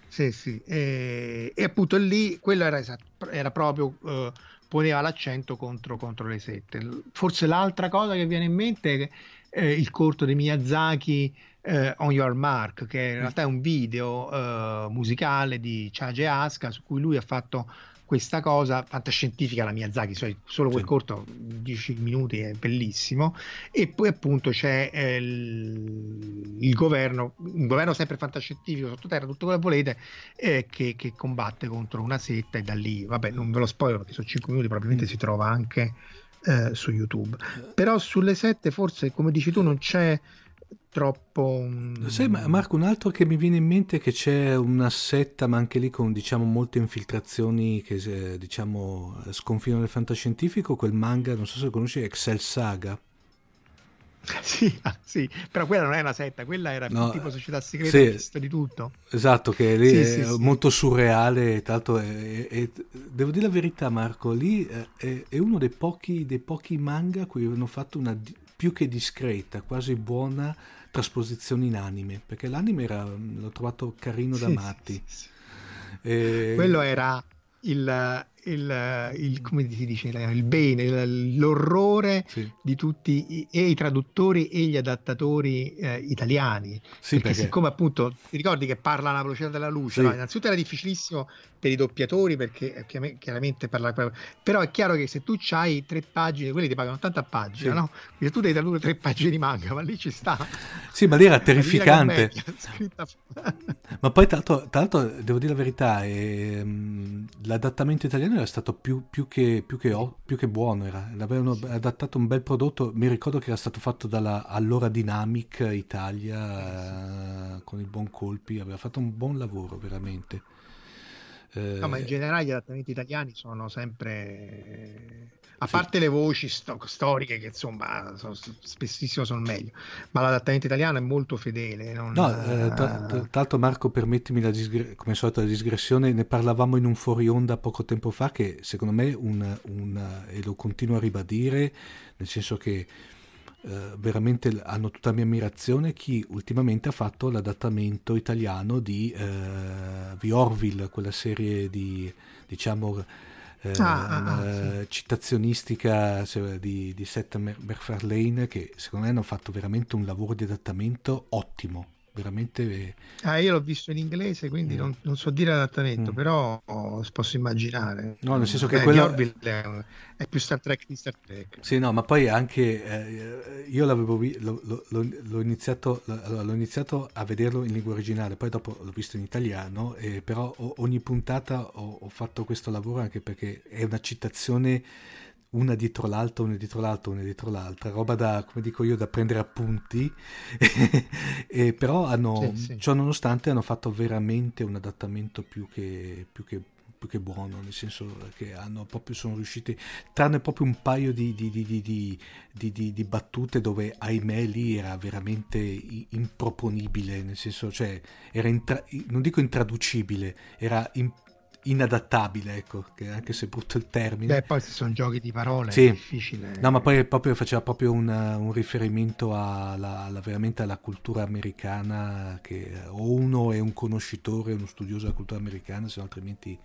sì, sì. E, e, appunto lì quello era, era proprio uh, poneva l'accento contro, contro le sette. Forse l'altra cosa che viene in mente è eh, il corto di Miyazaki eh, On Your Mark, che in realtà è un video eh, musicale di Chage Asuka su cui lui ha fatto questa cosa fantascientifica la Miyazaki, solo quel sì. corto 10 minuti è bellissimo e poi appunto c'è eh, il, il, governo, un governo sempre fantascientifico sottoterra, tutto quello che volete, eh, che, che, combatte contro una setta e da lì, vabbè non ve lo spoiler perché sono 5 minuti, probabilmente mm. si trova anche eh, su YouTube, però sulle sette forse come dici tu non c'è troppo... Sai Marco, un altro che mi viene in mente è che c'è una setta, ma anche lì con diciamo molte infiltrazioni che diciamo sconfinano il fantascientifico, quel manga, non so se lo conosci, Excel Saga. Sì, ah, sì, però quella non è una setta, quella era no, tipo società segreta sì, di tutto. Esatto, che lì sì, è sì, molto surreale, tra l'altro è, è, devo dire la verità Marco, lì è, è uno dei pochi, dei pochi manga a cui hanno fatto una più che discreta, quasi buona trasposizione in anime, perché l'anime era, l'ho trovato carino da matti. E... Quello era il, il, il, come si dice, il bene, l'orrore sì. di tutti e i traduttori e gli adattatori eh, italiani. Sì, perché, perché, siccome appunto ti ricordi che parla alla velocità della luce, sì. no? innanzitutto era difficilissimo per i doppiatori perché chiaramente parla però è chiaro che se tu hai tre pagine, quelli ti pagano 80 pagine, no? Quindi tu devi tradurre tre pagine di manga, ma lì ci sta. Sì, ma lì era terrificante. ma poi tra l'altro, tra l'altro, devo dire la verità, eh, l'adattamento italiano era stato più, più, che, più, che, più che, buono, era. avevano adattato un bel prodotto, mi ricordo che era stato fatto dalla allora Dynamic Italia eh, con il buon colpi, aveva fatto un buon lavoro veramente. Eh, no, ma in generale gli adattamenti italiani sono sempre a parte le voci sto- storiche che insomma sono, spessissimo sono meglio, ma l'adattamento italiano è molto fedele. Non... No, eh, tra, tra, l'altro Marco permettimi la disgre- come al solito la digressione, ne parlavamo in un fuori onda poco tempo fa che secondo me un, un e lo continuo a ribadire, nel senso che eh, veramente hanno tutta mia ammirazione chi ultimamente ha fatto l'adattamento italiano di, eh, di Orville, quella serie di diciamo eh, ah, ah, ah sì. citazionistica di, di Seth MacFarlane che secondo me hanno fatto veramente un lavoro di adattamento ottimo veramente... Ah, io l'ho visto in inglese, quindi mm. non, non, so dire adattamento, mm. però posso immaginare. No, nel senso che eh, quello... È, è, più Star Trek di Star Trek. Sì, no, ma poi anche... Eh, io l'avevo vi- lo, lo, lo, l'ho, iniziato, l'ho, iniziato, a vederlo in lingua originale, poi dopo l'ho visto in italiano, eh, però ogni puntata ho, ho fatto questo lavoro anche perché è una citazione una dietro l'altra, una dietro l'altra, una dietro l'altra, roba da, come dico io, da prendere appunti, e, però hanno, sì, sì. ciò nonostante hanno fatto veramente un adattamento più che, più che, più che buono, nel senso che hanno proprio, sono riusciti, tranne proprio un paio di, di, di, di battute dove ahimè lì era veramente improponibile, nel senso, cioè, era intra, non dico intraducibile, era improponibile inadattabile, ecco, che anche se brutto il termine. Beh, poi se sono giochi di parole sì. è difficile. No, ma poi proprio, faceva proprio un, un riferimento alla, alla, veramente alla cultura americana, che o uno è un conoscitore, uno studioso della cultura americana, se no altrimenti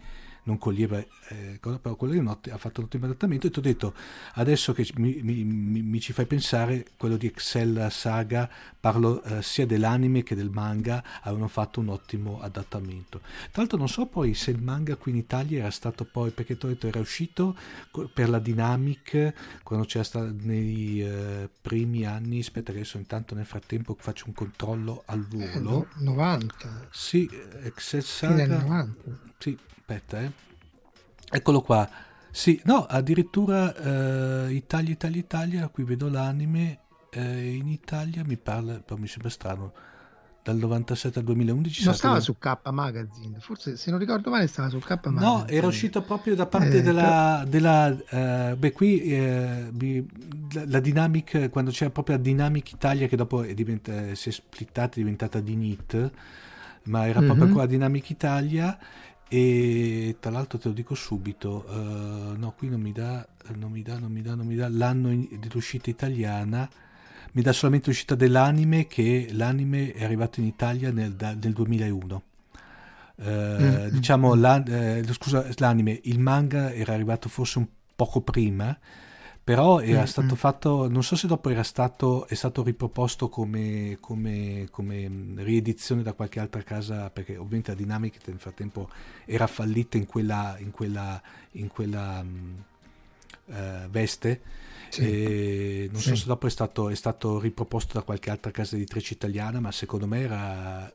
non coglieva eh, cosa, però quello lì notte, ha fatto un ottimo adattamento e ti ho detto adesso che mi, mi, mi, ci fai pensare quello di Excel Saga parlo eh, sia dell'anime che del manga avevano fatto un ottimo adattamento. Tra l'altro non so poi se il manga qui in Italia era stato poi perché ti ho detto era uscito per la Dynamic quando c'era stato nei eh, primi anni aspetta che adesso intanto nel frattempo faccio un controllo al volo. eh, 90 sì Excel Saga. 90. sì aspetta, eh. Eccolo qua. Sì, no, addirittura eh, Italia, Italia, Italia, qui vedo l'anime, eh, in Italia mi parla, però mi sembra strano, dal 97 al 2011. Non stava quello... su K Magazine, forse se non ricordo male stava su K Magazine. No, era uscito proprio da parte eh, della... della uh, beh, qui eh, la, la, Dynamic, quando c'era proprio la Dynamic Italia che dopo è diventa, si è splittata, è diventata di NIT, ma era proprio mm-hmm. qua Dynamic Italia e tra l'altro te lo dico subito uh, no qui non mi dà non mi dà non mi dà non mi dà l'anno dell'uscita italiana mi dà solamente l'uscita dell'anime che l'anime è arrivato in Italia nel, nel 2001 uh, mm, diciamo mm. La, eh, scusa l'anime il manga era arrivato forse un poco prima, però era Mm, stato mm. fatto, non so se dopo era stato, è stato riproposto come, come- come, mh, riedizione da qualche altra casa, perché ovviamente la Dynamic nel frattempo era fallita in quella, in quella, in quella eh, veste. Sì. E non so Sì. se dopo è stato, è stato riproposto da qualche altra casa editrice italiana, ma secondo me era...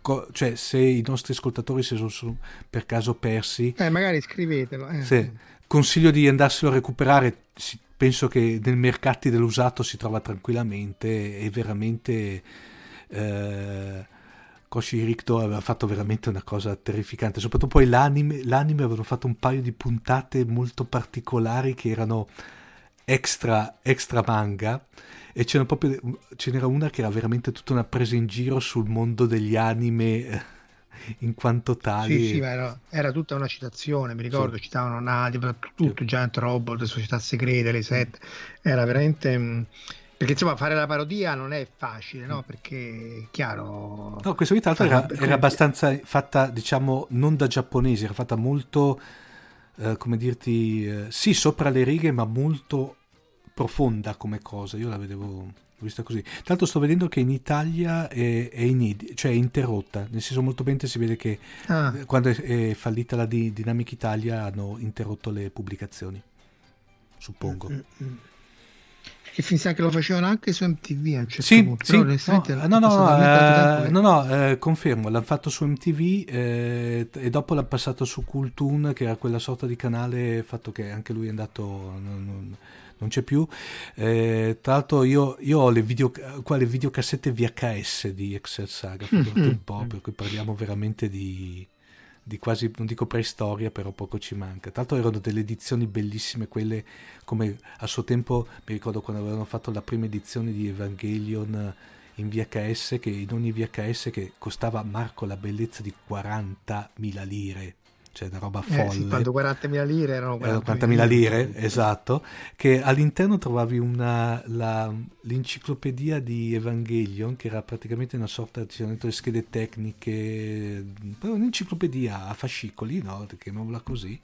co- Cioè, se i nostri ascoltatori si sono sono per caso persi, Eh, magari scrivetelo. eh. sì, consiglio di andarselo a recuperare. Penso che nei mercati dell'usato si trova tranquillamente. È veramente. Eh, Koshi Rikto aveva fatto veramente una cosa terrificante. Soprattutto poi l'anime, l'anime avevano fatto un paio di puntate molto particolari che erano extra, extra manga. E c'era proprio, ce n'era una che era veramente tutta una presa in giro sul mondo degli anime eh, in quanto tali. Sì, sì, ma era, era tutta una citazione, mi ricordo, Sì. citavano Nadia, tutto, Giant Robot, le società segrete, le set, era veramente... mh, Perché insomma fare la parodia non è facile, no? Perché è chiaro... No, questa qui tra l'altro era, era abbastanza fatta, diciamo, non da giapponesi, era fatta molto, eh, come dirti, eh, sì, sopra le righe, ma molto profonda come cosa. Io la vedevo vista così. L'altro sto vedendo che in Italia è, è inedi- cioè è interrotta, nel senso molto bene si vede che Ah, eh, quando è, è fallita la di Dynamic Italia hanno interrotto le pubblicazioni, suppongo. mm, mm. Che finse che lo facevano anche su MTV a un certo Sì, punto, sì, però no, no, no, tanto eh, che- no, no, eh, confermo, l'hanno fatto su MTV eh, e dopo l'ha passato su Kultun, che era quella sorta di canale fatto che anche lui è andato, non, non- non c'è più. Eh, tra l'altro io, io ho le, video, qua le videocassette VHS di Excel Saga, un po', per cui parliamo veramente di, di quasi, non dico preistoria, però poco ci manca. Tra l'altro erano delle edizioni bellissime, quelle come a suo tempo, mi ricordo quando avevano fatto la prima edizione di Evangelion in VHS, che in ogni VHS che costava Marco la bellezza di 40.000 lire, cioè una roba Eh, folle. sì, quando 40.000 lire erano Erano 40.000 40.000 lire, esatto, che all'interno trovavi una, la- l'enciclopedia di Evangelion, che era praticamente una sorta di c'erano dentro le schede tecniche, un'enciclopedia a fascicoli, no? chiamiamola così,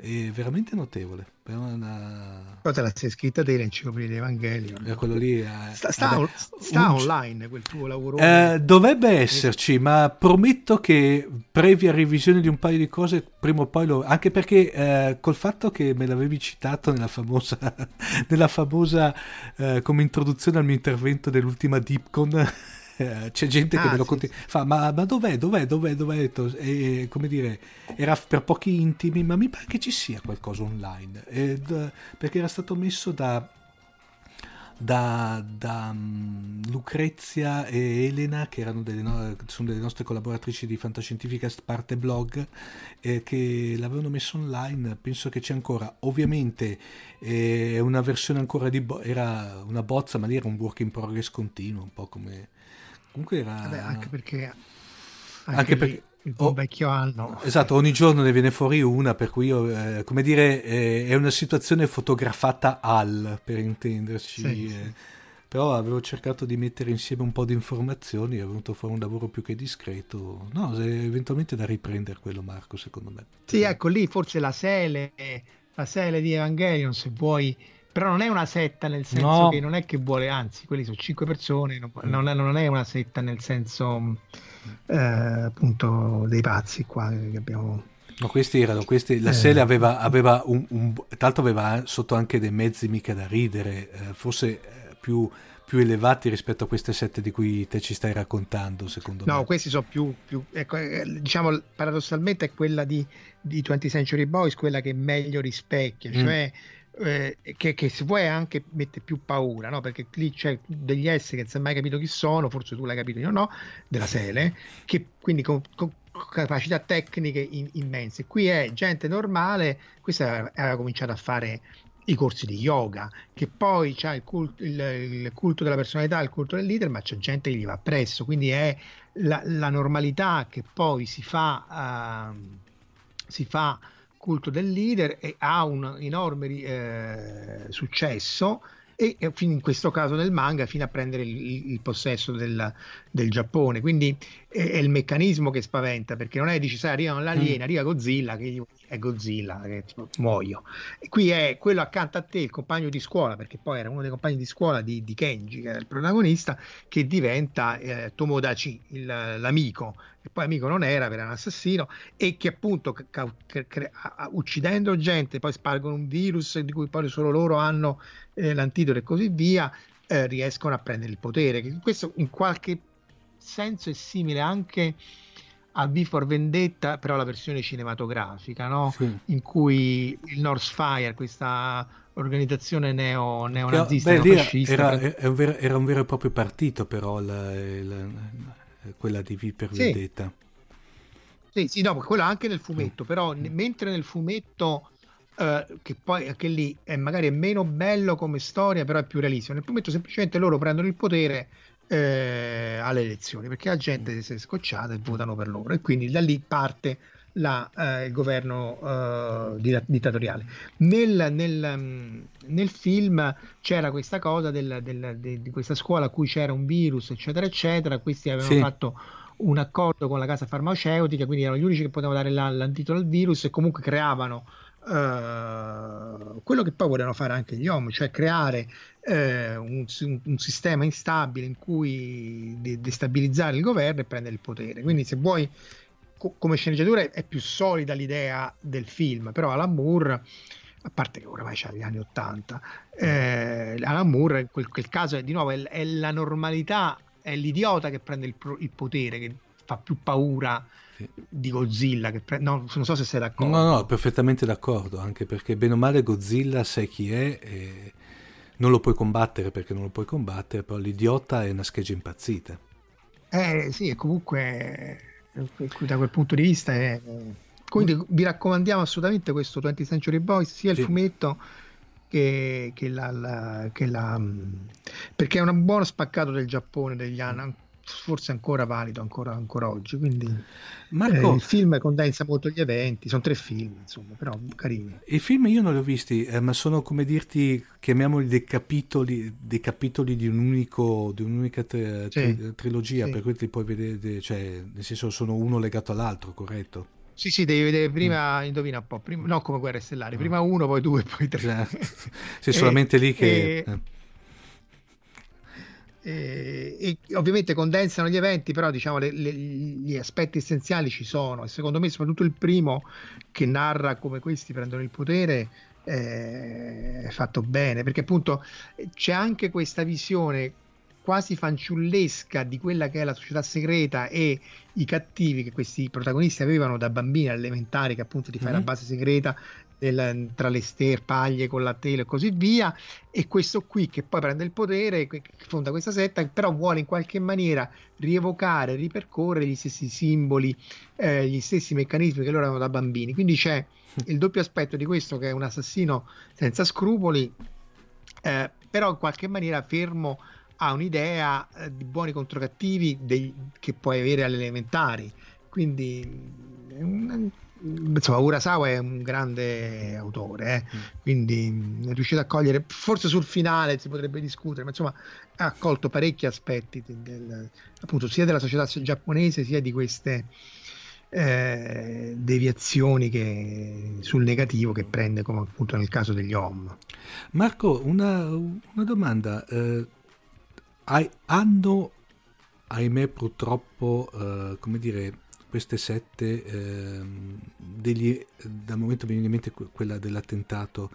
è veramente notevole. Era, una- Poi te la sei scritta te l'enciclopedia di Evangelio. era quello lì... eh, Sta, sta vabbè, on- sta un- online quel tuo lavoro. eh, dovrebbe esserci, ma prometto che previa revisione di un paio di cose, prima o poi lo. Anche perché eh, col fatto che me l'avevi citato nella famosa, nella famosa eh, come introduzione al mio intervento dell'ultima Deepcon. eh, C'è gente che Ah, me lo sì, conti- fa, ma, ma dov'è, dov'è, dov'è, dov'è? E, come dire, era per pochi intimi, ma mi pare che ci sia qualcosa online, ed, eh, perché era stato messo da, da, da, mm, Lucrezia e Elena, che erano delle, no- sono delle nostre collaboratrici di Fantascientifica parte blog, eh, che l'avevano messo online. Penso che c'è ancora. Ovviamente eh, è una versione ancora di. bo- era una bozza, ma lì era un work in progress continuo, un po' come. Comunque era. Vabbè, anche perché anche, Anche perché- il oh, vecchio anno. Esatto, ogni giorno ne viene fuori una, per cui io, eh, come dire, eh, è una situazione fotografata al, per intenderci. Sì, eh. sì. Però avevo cercato di mettere insieme un po' di informazioni, è venuto fuori un lavoro più che discreto. No, se- eventualmente da riprendere quello, Marco, secondo me. Sì, ecco lì forse la sele, la sele di Evangelion, se vuoi, però non è una setta nel senso No. che non è che vuole, anzi, quelli sono cinque persone, non, non è, non è una setta nel senso eh, appunto dei pazzi qua che abbiamo. No, questi erano, questi, la Eh. Sele aveva, aveva un, un- tra l'altro aveva sotto anche dei mezzi mica da ridere, eh, forse eh, più, più elevati rispetto a queste sette di cui te ci stai raccontando, secondo No, me. questi sono più, più ecco, eh, diciamo paradossalmente è quella di, di 20th Century Boys, quella che meglio rispecchia, Mm. cioè eh, che, che se vuoi anche mette più paura, no? Perché lì c'è degli esseri che non hai mai capito chi sono, forse tu l'hai capito, io no, della Sele, che quindi con, con capacità tecniche in- immense. Qui è gente normale, questa aveva, cominciato a fare i corsi di yoga, che poi c'ha il culto, il, il culto della personalità, il culto del leader, ma c'è gente che gli va appresso, quindi è la, la normalità che poi si fa, ehm, si fa culto del leader e ha un enorme eh, successo e, in questo caso nel manga fino a prendere il, il possesso del, del, Giappone. Quindi è, è, il meccanismo che spaventa perché non è dici sai arriva l'aliena, mm. arriva Godzilla che è Godzilla, che tipo, muoio. E qui è quello accanto a te, il compagno di scuola, perché poi era uno dei compagni di scuola di, di Kenji, che era il protagonista, che diventa eh, Tomodachi, il, l'amico, che poi amico non era, era un assassino, e che appunto ca- ca- uccidendo gente, poi spargono un virus di cui poi solo loro hanno eh, l'antidoto e così via, eh, riescono a prendere il potere. Questo in qualche senso è simile anche a V for Vendetta, però la versione cinematografica, no? sì. in cui il North Fire, questa organizzazione neo, neonazista beh, neofascista, era, era, un vero, era, un vero, e proprio partito, però la, la, quella di V per sì. Vendetta. Sì, sì, no, quello anche nel fumetto, però n- mentre nel fumetto Uh, che poi anche lì è magari è meno bello come storia, però è più realistico. Nel fumetto semplicemente loro prendono il potere eh, alle elezioni perché la gente si è scocciata e votano per loro e quindi da lì parte la, eh, il governo eh, dittatoriale. Nel, nel, mm, nel, film c'era questa cosa del, del, de, di questa scuola a cui c'era un virus, eccetera, eccetera. Questi avevano sì. fatto un accordo con la casa farmaceutica, quindi erano gli unici che potevano dare la, l'antidoto al virus e comunque creavano uh, quello che poi volevano fare anche gli OM, cioè creare eh, un, un, sistema instabile in cui de- destabilizzare il governo e prendere il potere. Quindi, se vuoi, co- come sceneggiatura è, è, più solida l'idea del film, però Alan Moore. A parte che oramai c'ha gli anni 80, eh, Alan Moore in quel, quel caso è di nuovo è, è, la normalità, è l'idiota che prende il, pro- il potere, che fa più paura di Godzilla. Che pre- no, non so se sei d'accordo. No, no, perfettamente d'accordo, anche perché bene o male Godzilla sai chi è e non lo puoi combattere perché non lo puoi combattere, però l'idiota è una scheggia impazzita. Eh sì, e comunque da quel punto di vista è... Quindi vi raccomandiamo assolutamente questo 20th Century Boys, sia il sì. fumetto che, che, la, la, che la... perché è un buono spaccato del Giappone degli anni forse ancora valido ancora, ancora oggi. Quindi Marco, eh, il film condensa molto gli eventi, sono tre film, insomma, però carini. I film io non li ho visti, eh, ma sono come dirti, chiamiamoli dei capitoli, dei capitoli di, un unico, di un'unica tri- sì, trilogia, sì. per cui li puoi vedere, cioè, nel senso sono uno legato all'altro, corretto? Sì, sì, devi vedere prima, mm. indovina un po', prima, no come Guerre Stellari, mm. prima uno, poi due, poi tre. Esatto. Sei solamente lì che... E, eh, e ovviamente condensano gli eventi, però diciamo le, le, gli aspetti essenziali ci sono e secondo me soprattutto il primo che narra come questi prendono il potere eh, è fatto bene, perché appunto c'è anche questa visione quasi fanciullesca di quella che è la società segreta e i cattivi che questi protagonisti avevano da bambini elementari, che appunto ti fai mm-hmm. la base segreta del, tra le sterpaglie con la tela e così via, e questo qui che poi prende il potere, che fonda questa setta, però vuole in qualche maniera rievocare, ripercorrere gli stessi simboli, eh, gli stessi meccanismi che loro avevano da bambini. Quindi c'è il doppio aspetto di questo che è un assassino senza scrupoli, eh, però in qualche maniera fermo a un'idea eh, di buoni contro cattivi dei, che puoi avere alle elementari. Quindi è un, insomma Urasawa è un grande autore eh? mm. quindi è riuscito a cogliere forse sul finale si potrebbe discutere ma insomma ha colto parecchi aspetti del, appunto sia della società giapponese sia di queste eh, deviazioni che, sul negativo che prende come appunto nel caso degli OM Marco una, una domanda eh, hanno ahimè purtroppo eh, come dire queste sette, ehm, degli, dal momento mi viene in mente quella dell'attentato,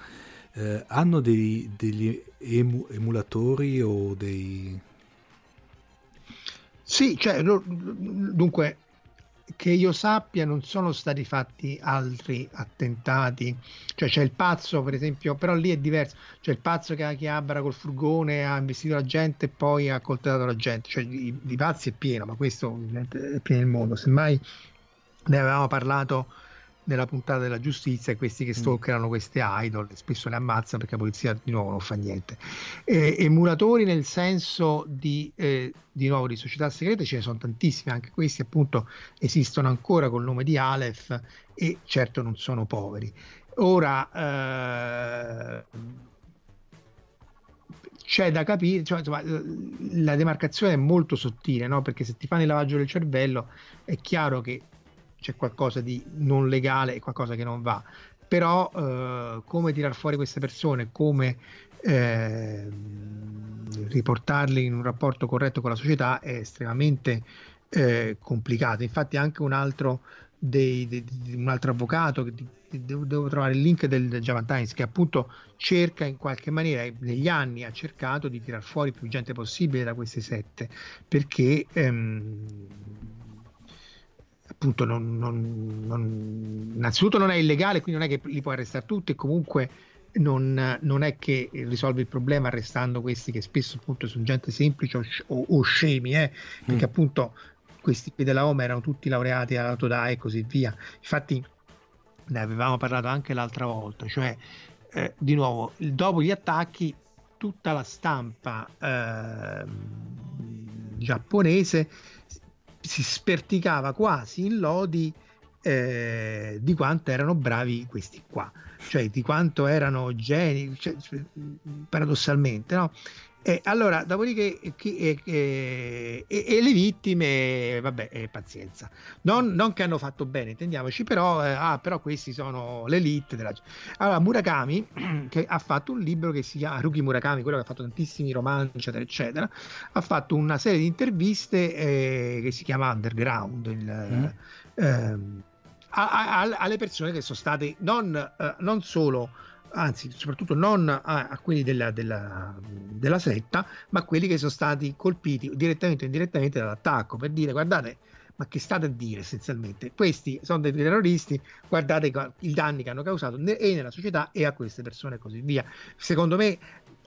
eh, hanno dei, degli emu, emulatori o dei... Sì, cioè, dunque che io sappia non sono stati fatti altri attentati. Cioè c'è il pazzo per esempio però lì è diverso. C'è il pazzo che ha chiabra col furgone ha investito la gente e poi ha coltellato la gente. Cioè di, pazzi è pieno ma questo è pieno il mondo. Semmai ne avevamo parlato nella puntata della giustizia questi che mm. stalkerano queste idol spesso le ammazzano perché la polizia di nuovo non fa niente eh, emulatori nel senso di, eh, di nuovo di società segrete ce ne sono tantissimi anche questi appunto esistono ancora col nome di Aleph e certo non sono poveri ora eh, c'è da capire, cioè, insomma, la demarcazione è molto sottile, no? perché se ti fanno il lavaggio del cervello è chiaro che c'è qualcosa di non legale e qualcosa che non va, però eh, come tirar fuori queste persone, come eh, riportarli in un rapporto corretto con la società è estremamente eh, complicato. Infatti anche un altro, dei, dei, un altro avvocato, devo, devo, trovare il link del, del Java Times, che appunto cerca in qualche maniera, negli anni ha cercato di tirar fuori più gente possibile da queste sette, perché ehm, appunto non, non, non, innanzitutto non è illegale, quindi non è che li puoi arrestare tutti e comunque non, non, è che risolve il problema arrestando questi che spesso appunto sono gente semplice o, o, o scemi, eh, perché mm. appunto questi qui della Home erano tutti laureati all'Autodai e così via. Infatti ne avevamo parlato anche l'altra volta, cioè eh, di nuovo, dopo gli attacchi tutta la stampa eh, giapponese si sperticava quasi in lodi eh, di quanto erano bravi questi qua, cioè di quanto erano geni, cioè, paradossalmente, no? E allora, dopodiché, chi, e, e, e, le vittime, vabbè, eh, pazienza. Non, non, che hanno fatto bene, intendiamoci, però, eh, ah, però questi sono l'elite della... Allora, Murakami, che ha fatto un libro che si chiama Ruki Murakami, quello che ha fatto tantissimi romanzi, eccetera, eccetera, ha fatto una serie di interviste eh, che si chiama Underground, il, mm. ehm, a, a, alle persone che sono state non, eh, non solo anzi soprattutto non a, a quelli della, della, della, setta, ma a quelli che sono stati colpiti direttamente o indirettamente dall'attacco, per dire guardate, ma che state a dire essenzialmente? Questi sono dei terroristi, guardate i danni che hanno causato e nella società e a queste persone e così via. Secondo me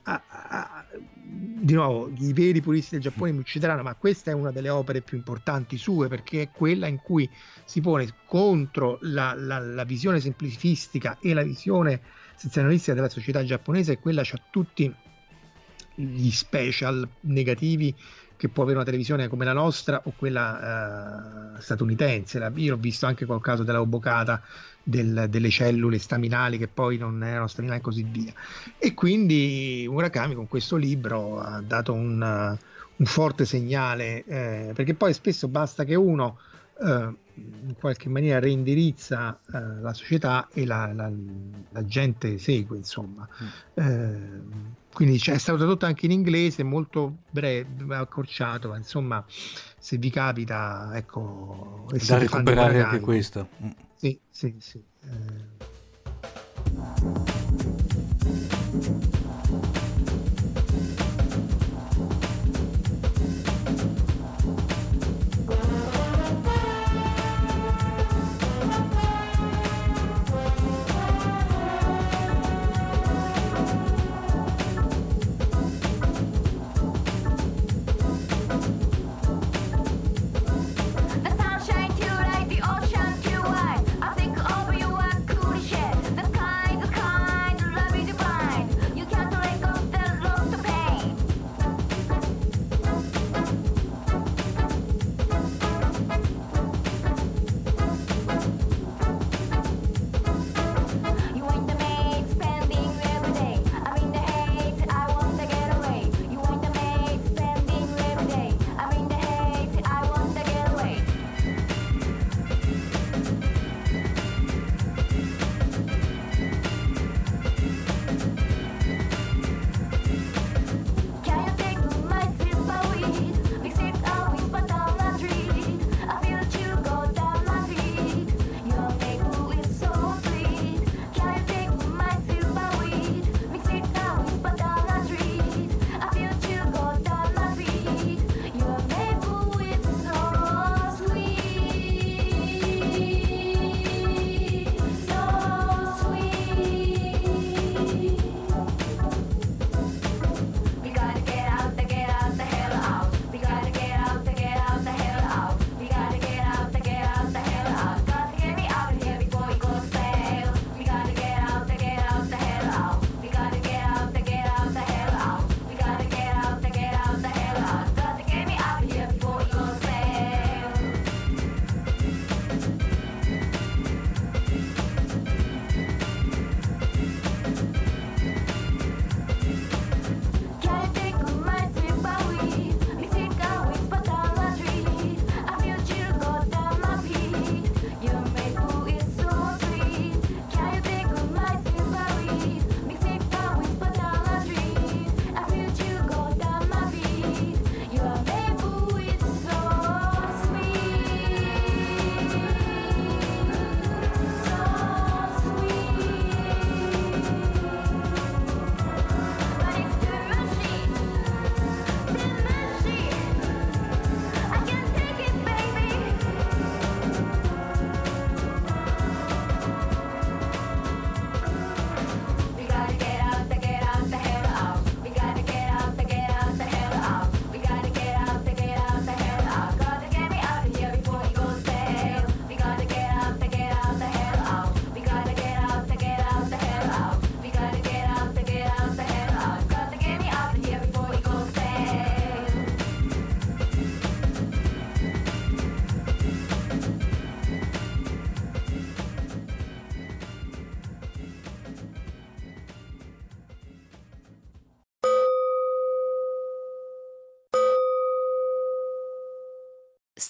a, a, di nuovo, i veri puristi del Giappone mi uccideranno, ma questa è una delle opere più importanti sue perché è quella in cui si pone contro la, la, la visione semplicistica e la visione sensazionalistica della società giapponese e quella c'ha tutti gli special negativi che può avere una televisione come la nostra o quella uh, statunitense. Io ho visto anche quel caso della obocata del, delle cellule staminali che poi non erano staminali e così via. E quindi Murakami con questo libro ha dato un, un forte segnale, eh, perché poi spesso basta che uno eh, in qualche maniera reindirizza eh, la società e la, la, la, gente segue, insomma. Mm. Eh, quindi è stato tradotto anche in inglese, molto breve, accorciato, ma insomma, se vi capita, ecco, da recuperare anche questo. Mm. Sì, sì, sì.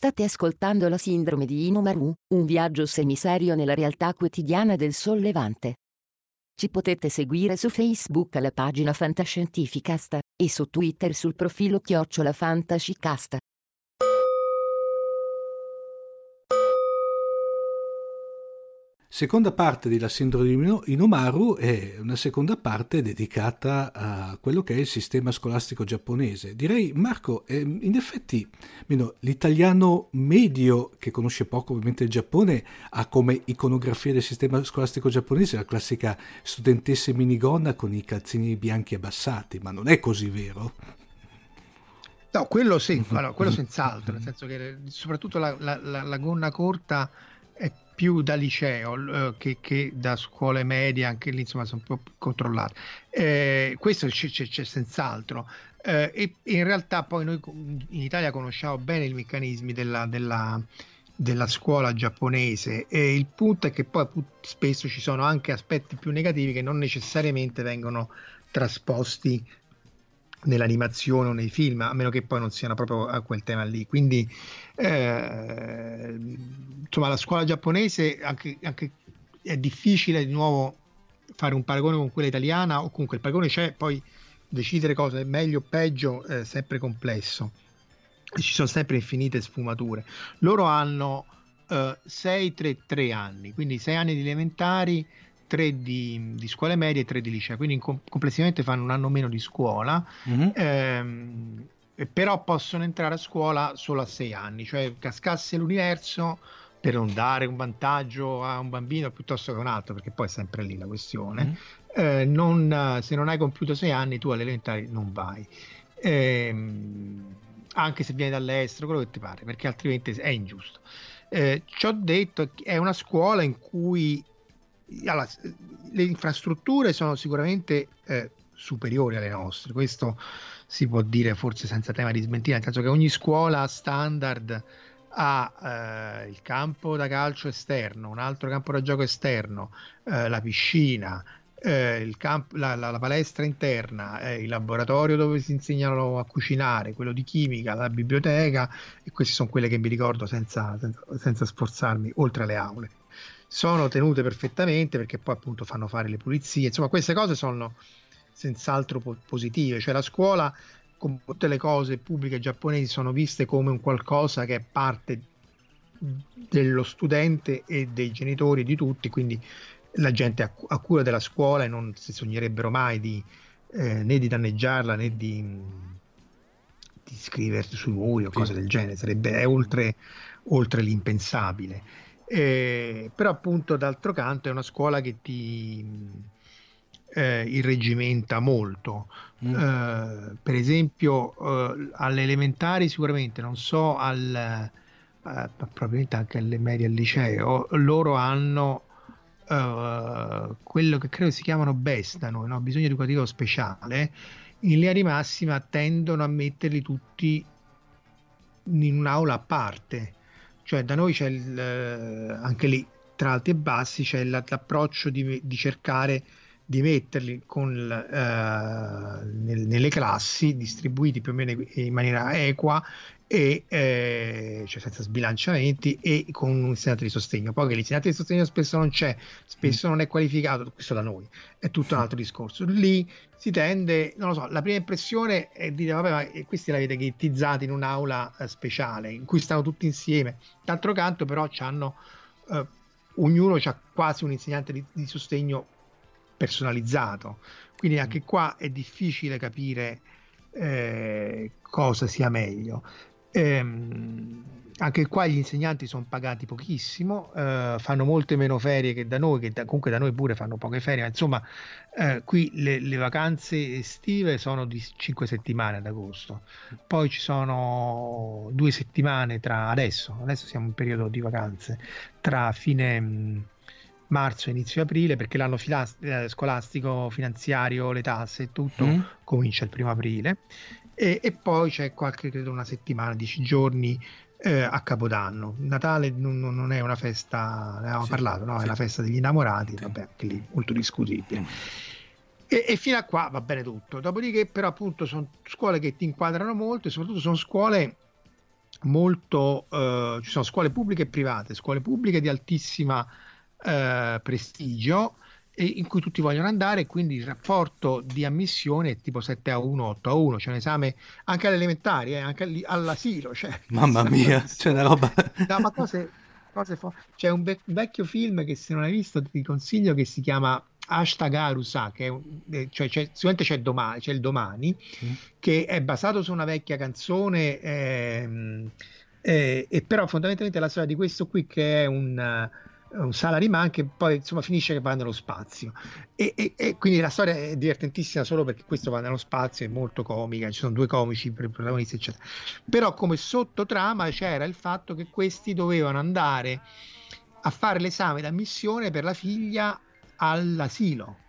State ascoltando la sindrome di Inomaru, un viaggio semiserio nella realtà quotidiana del sollevante. Ci potete seguire su Facebook alla pagina Fantascientificast e su Twitter sul profilo Chiocciola Fantascicast. Seconda parte della sindrome di Inomaru è una seconda parte dedicata a quello che è il sistema scolastico giapponese. Direi, Marco, eh, in effetti l'italiano medio, che conosce poco ovviamente il Giappone, ha come iconografia del sistema scolastico giapponese la classica studentessa minigonna con i calzini bianchi abbassati, ma non è così vero? No, quello sì, allora, quello senz'altro, nel senso che soprattutto la, la, la, la gonna corta più da liceo eh, che, che, da scuole medie, anche lì insomma sono un po' controllate. Eh, questo c'è, c'è, c'è senz'altro. Eh, e, in realtà poi noi in Italia conosciamo bene i meccanismi della, della, della scuola giapponese e il punto è che poi spesso ci sono anche aspetti più negativi che non necessariamente vengono trasposti nell'animazione o nei film, a meno che poi non siano proprio a quel tema lì. Quindi, eh, insomma, la scuola giapponese anche, anche è difficile di nuovo fare un paragone con quella italiana, o comunque il paragone c'è, poi decidere cosa è meglio o peggio è sempre complesso. Ci sono sempre infinite sfumature. Loro hanno eh, 6-3-3 anni, quindi 6 anni di elementari, tre di, di scuole medie e tre di liceo, quindi com- complessivamente fanno un anno meno di scuola, mm-hmm. ehm, però possono entrare a scuola solo a sei anni, cioè cascasse l'universo per non dare un vantaggio a un bambino piuttosto che a un altro, perché poi è sempre lì la questione. Mm-hmm. Eh, non, se non hai compiuto sei anni, tu alle elementari non vai. Eh, anche se vieni dall'estero, quello che ti pare, perché altrimenti è ingiusto. Eh, ci ho detto, è una scuola in cui allora, le infrastrutture sono sicuramente eh, superiori alle nostre, questo si può dire forse senza tema di smentita, nel senso che ogni scuola standard ha eh, il campo da calcio esterno, un altro campo da gioco esterno, eh, la piscina, eh, camp- la, la, la, palestra interna, eh, il laboratorio dove si insegnano a cucinare, quello di chimica, la biblioteca, e queste sono quelle che mi ricordo senza, senza, senza sforzarmi, oltre alle aule sono tenute perfettamente perché poi appunto fanno fare le pulizie, insomma queste cose sono senz'altro po- positive, cioè la scuola come tutte le cose pubbliche giapponesi sono viste come un qualcosa che è parte dello studente e dei genitori di tutti, quindi la gente ha, ha cura della scuola e non si sognerebbero mai di, eh, né di danneggiarla né di, di scriversi sui muri o cose del genere, sarebbe è oltre, oltre l'impensabile. Eh, però appunto d'altro canto è una scuola che ti eh, irreggimenta molto. Mm. Eh, per esempio eh, alle elementari sicuramente, non so, al, eh, probabilmente anche alle medie al liceo, loro hanno eh, quello che credo si chiamano bestano, no? bisogno educativo speciale, in linea di massima tendono a metterli tutti in un'aula a parte cioè da noi c'è il, eh, anche lì tra alti e bassi c'è l'approccio di, di cercare di metterli con, eh, nel, nelle classi distribuiti più o meno in maniera equa e eh, cioè senza sbilanciamenti e con un insegnante di sostegno. Poi che l'insegnante di sostegno spesso non c'è, spesso mm. non è qualificato, questo da noi è tutto un altro discorso. Lì si tende, non lo so, la prima impressione è dire vabbè, ma questi l'avete ghettizzati in un'aula eh, speciale in cui stanno tutti insieme. D'altro canto, però, hanno eh, ognuno ha quasi un insegnante di, di sostegno personalizzato. Quindi anche qua è difficile capire eh, cosa sia meglio. Ehm, anche qua gli insegnanti sono pagati pochissimo, eh, fanno molte meno ferie che da noi, che da, comunque da noi pure fanno poche ferie, ma insomma eh, qui le, le, vacanze estive sono di 5 settimane ad agosto, poi ci sono due settimane tra adesso, adesso siamo in periodo di vacanze, tra fine mh, marzo e inizio aprile, perché l'anno filas- eh, scolastico, finanziario, le tasse e tutto mm. comincia il primo aprile e, e poi c'è qualche, credo, una settimana, dieci giorni eh, a Capodanno. Natale non, non, è una festa, ne avevamo sì, parlato, no? Sì. è una festa degli innamorati, sì. vabbè, anche lì molto discutibile. Mm. E, e, fino a qua va bene tutto. Dopodiché, però, appunto, sono scuole che ti inquadrano molto e soprattutto sono scuole molto, eh, ci sono scuole pubbliche e private, scuole pubbliche di altissima eh, prestigio in cui tutti vogliono andare, quindi il rapporto di ammissione è tipo 7 a 1, 8 a 1, c'è un esame anche alle elementari, eh, anche all'asilo. Cioè, Mamma mia, c'è una roba... No, ma cose, cose fo- c'è un ve- vecchio film che se non hai visto ti consiglio che si chiama Hashtag Arusa, che è un, eh, cioè c'è, sicuramente c'è, domani, c'è il domani, mm. che è basato su una vecchia canzone, ehm, eh, e però fondamentalmente la storia di questo qui che è un un salaryman che poi insomma finisce che va nello spazio. E, e, e, quindi la storia è divertentissima solo perché questo va nello spazio è molto comica ci sono due comici per i protagonisti eccetera. Però come sottotrama c'era il fatto che questi dovevano andare a fare l'esame d'ammissione per la figlia all'asilo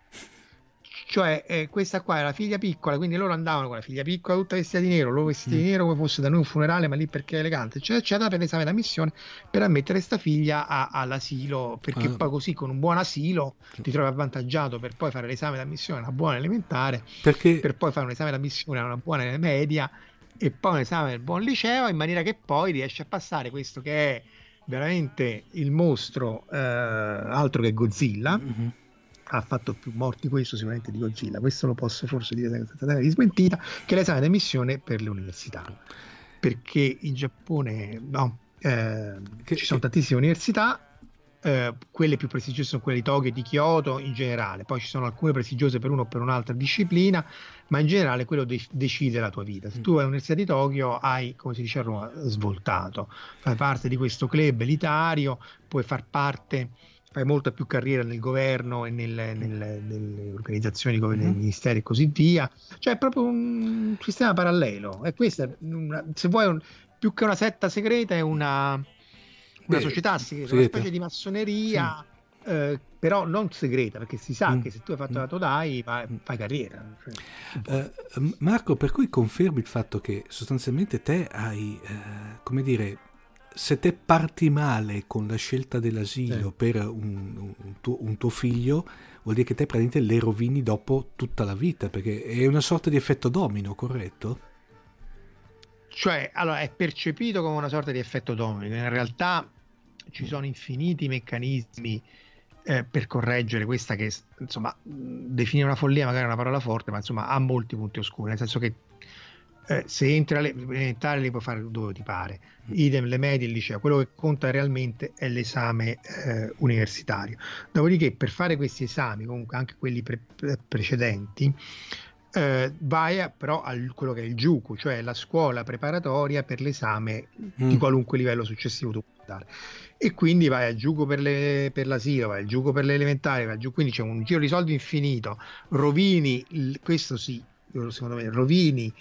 cioè eh, questa qua è la figlia piccola quindi loro andavano con la figlia piccola tutta vestita di nero loro vestiti mm. di nero come fosse da noi un funerale ma lì perché è elegante eccetera eccetera per l'esame da missione per ammettere sta figlia a, all'asilo perché ah. poi così con un buon asilo ti trovi avvantaggiato per poi fare l'esame da missione una buona elementare perché... per poi fare un esame da missione a una buona media e poi un esame del buon liceo in maniera che poi riesci a passare questo che è veramente il mostro eh, altro che Godzilla mm-hmm ha fatto più morti questo sicuramente di Godzilla questo lo posso forse dire senza di smentita che l'esame d'ammissione per le università. Perché in Giappone no, eh, che, ci sono tantissime università eh, quelle più prestigiose sono quelle di Tokyo e di Kyoto in generale poi ci sono alcune prestigiose per una o per un'altra disciplina ma in generale quello de- decide la tua vita. Se tu vai all'università di Tokyo hai come si dice a Roma svoltato. Fai parte di questo club elitario puoi far parte fai molta più carriera nel governo e nel, nel, nelle organizzazioni, come nei ministeri e così via. Cioè è proprio un sistema parallelo. E questa, una, se vuoi, un, più che una setta segreta, è una, una Beh, società segreta, una specie di massoneria. Sì. Eh, però non segreta perché si sa mm. che se tu hai fatto la Todai fai, fai carriera cioè. uh, Marco per cui confermi il fatto che sostanzialmente te hai uh, come dire se te parti male con la scelta dell'asilo sì. per un, un, tuo, un, tuo, figlio, vuol dire che te praticamente le rovini dopo tutta la vita, perché è una sorta di effetto domino, corretto? Cioè, allora, è percepito come una sorta di effetto domino, in realtà ci sono infiniti meccanismi eh, per correggere questa che, insomma, definire una follia magari è una parola forte, ma insomma ha molti punti oscuri, nel senso che eh, se entri all'elementare li puoi fare dove ti pare, idem le medie e il liceo, quello che conta realmente è l'esame eh, universitario. Dopodiché per fare questi esami, comunque anche quelli pre- precedenti, eh, vai a, però a quello che è il giuco, cioè la scuola preparatoria per l'esame mm. di qualunque livello successivo tu puoi dare. E quindi vai al giuco per, le, per l'asilo, vai al giuco per le elementari, vai al giuco, quindi c'è un giro di soldi infinito, rovini, questo sì, secondo me, rovini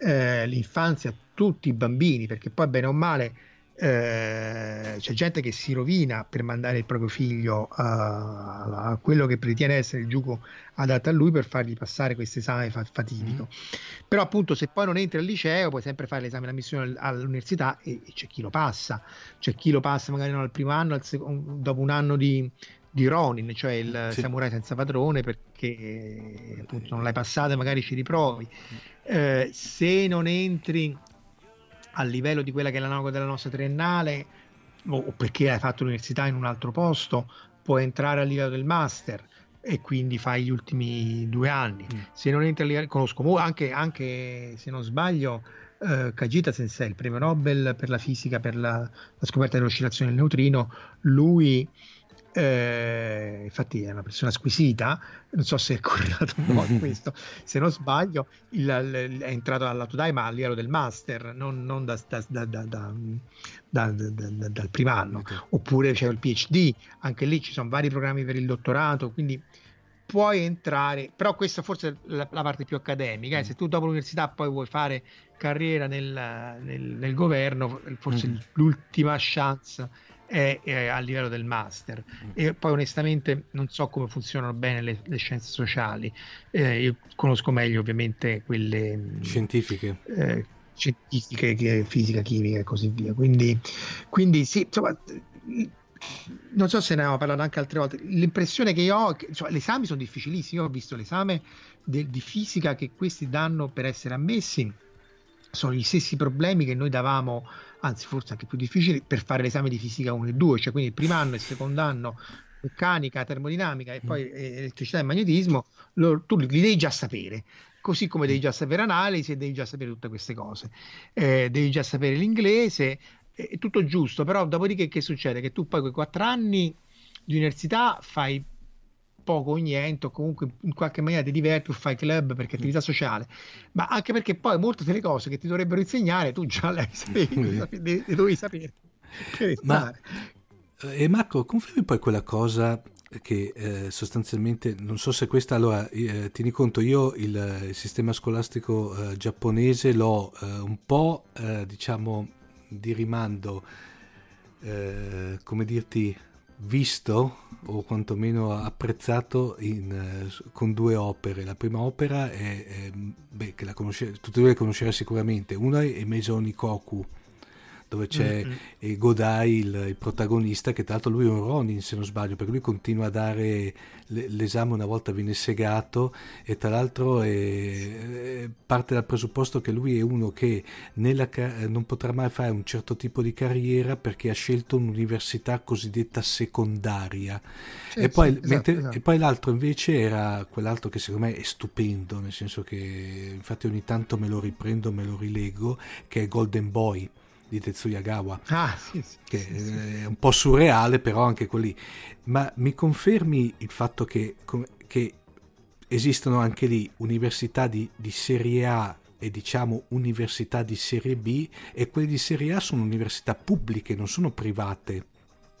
eh, l'infanzia a tutti i bambini, perché poi bene o male eh, c'è gente che si rovina per mandare il proprio figlio a, a, quello che ritiene essere il gioco adatto a lui per fargli passare questo esame fatidico. Mm. Però appunto se poi non entri al liceo puoi sempre fare l'esame d'ammissione all'università e, e c'è chi lo passa, c'è chi lo passa magari non al primo anno, al secondo, dopo un anno di, di Ronin, cioè il sì. samurai senza padrone, perché appunto non l'hai passata e magari ci riprovi. Eh, se non entri a livello di quella che è l'analogo della nostra triennale, o perché hai fatto l'università in un altro posto, puoi entrare a livello del master e quindi fai gli ultimi due anni. Mm. Se non entri a livello, conosco anche, anche se non sbaglio, eh, Kajita Sensei, il premio Nobel per la fisica, per la, la scoperta dell'oscillazione del neutrino, lui eh, infatti è una persona squisita, non so se è correlato un po' a questo, se non sbaglio il, il, è entrato alla Todai ma a livello del master, non, non da, da, da, dal primo anno, oppure c'è il PhD, anche lì ci sono vari programmi per il dottorato, quindi puoi entrare, però questa forse è la, la parte più accademica, eh? se tu dopo l'università poi vuoi fare carriera nel, nel, nel governo, forse mm. l'ultima chance è, è, a livello del master. Mm. e poi onestamente non so come funzionano bene le, le scienze sociali. Eh, io conosco meglio ovviamente quelle mm, scientifiche. eh, scientifiche fisica chimica e così via. Quindi, quindi sì insomma non so se ne abbiamo parlato anche altre volte. L'impressione che io ho che cioè, gli esami sono difficilissimi. Io ho visto l'esame de, di fisica che questi danno per essere ammessi. Sono gli stessi problemi che noi davamo anzi forse anche più difficili, per fare l'esame di fisica 1 e 2, cioè quindi il primo anno e il secondo anno meccanica, termodinamica e poi elettricità e magnetismo, lo, tu li devi già sapere così come devi già sapere analisi e devi già sapere tutte queste cose. Eh, devi già sapere l'inglese, è tutto giusto, però dopodiché che succede? Che tu poi quei quattro anni di università fai poco o niente, o comunque in qualche maniera ti diverti o fai club perché attività sociale, ma anche perché poi molte delle cose che ti dovrebbero insegnare tu già le sapevi, le, le dovevi sapere. Ma, eh, e Marco, confermi poi quella cosa che eh, sostanzialmente non so se questa allora eh, tieni conto io il, il sistema scolastico eh, giapponese l'ho eh, un po' eh, diciamo di rimando come dirti visto o quantomeno apprezzato in, con due opere. La prima opera è, è beh, che la conosce, tutti voi la conoscerete sicuramente. Una è Meso Nikoku dove c'è mm-hmm. Godai, il, il, protagonista, che tra l'altro lui è un Ronin se non sbaglio, perché lui continua a dare l'esame una volta viene segato e tra l'altro è, parte dal presupposto che lui è uno che nella, non potrà mai fare un certo tipo di carriera perché ha scelto un'università cosiddetta secondaria. Sì, e, poi, sì, mentre, esatto. e poi l'altro invece era quell'altro che secondo me è stupendo, nel senso che infatti ogni tanto me lo riprendo, me lo rilego, che è Golden Boy di Tetsuyagawa, ah, sì, sì, che sì, è un po' surreale, però anche quelli. Ma mi confermi il fatto che, che esistono anche lì università di, di, serie A e diciamo università di serie B e quelle di serie A sono università pubbliche, non sono private,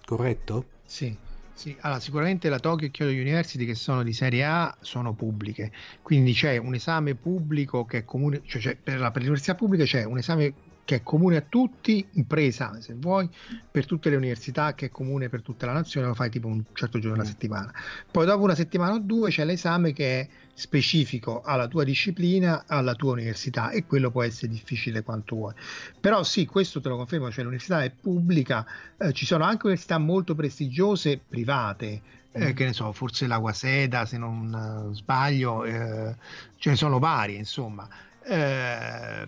corretto? Sì. Sì, allora, sicuramente la Tokyo e Kyoto University che sono di serie A sono pubbliche, quindi c'è un esame pubblico che è comune, cioè per, la, per l'università pubblica c'è un esame che è comune a tutti, un preesame se vuoi, per tutte le università, che è comune per tutta la nazione, lo fai tipo un certo giorno alla mm. settimana. Poi dopo una settimana o due c'è l'esame che è specifico alla tua disciplina, alla tua università e quello può essere difficile quanto vuoi. Però sì, questo te lo confermo, cioè l'università è pubblica, eh, ci sono anche università molto prestigiose private, eh, mm. che ne so, forse la Guaseda se non uh, sbaglio, eh, ce ne sono varie insomma. Eh,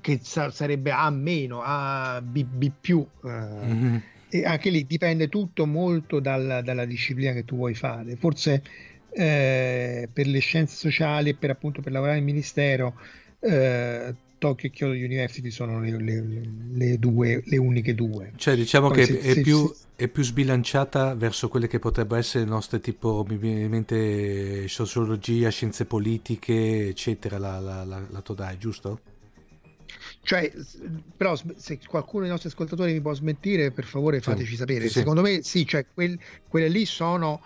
che sa- sarebbe A meno, A B, B più. Eh, mm-hmm. E anche lì dipende tutto molto dal, dalla disciplina che tu vuoi fare. Forse eh, per le scienze sociali e per appunto per lavorare nel ministero eh, Tokyo e Kyoto University sono le, le, le, due, le uniche due. Cioè diciamo Poi che se, è, se, più, se, è, più, sbilanciata verso quelle che potrebbero essere le nostre tipo, mi viene in mente sociologia, scienze politiche, eccetera, la, la, la, la Todai, giusto? Cioè, però se qualcuno dei nostri ascoltatori mi può smentire, per favore fateci sì, sapere. Sì. Secondo me sì, cioè, quel, quelle lì sono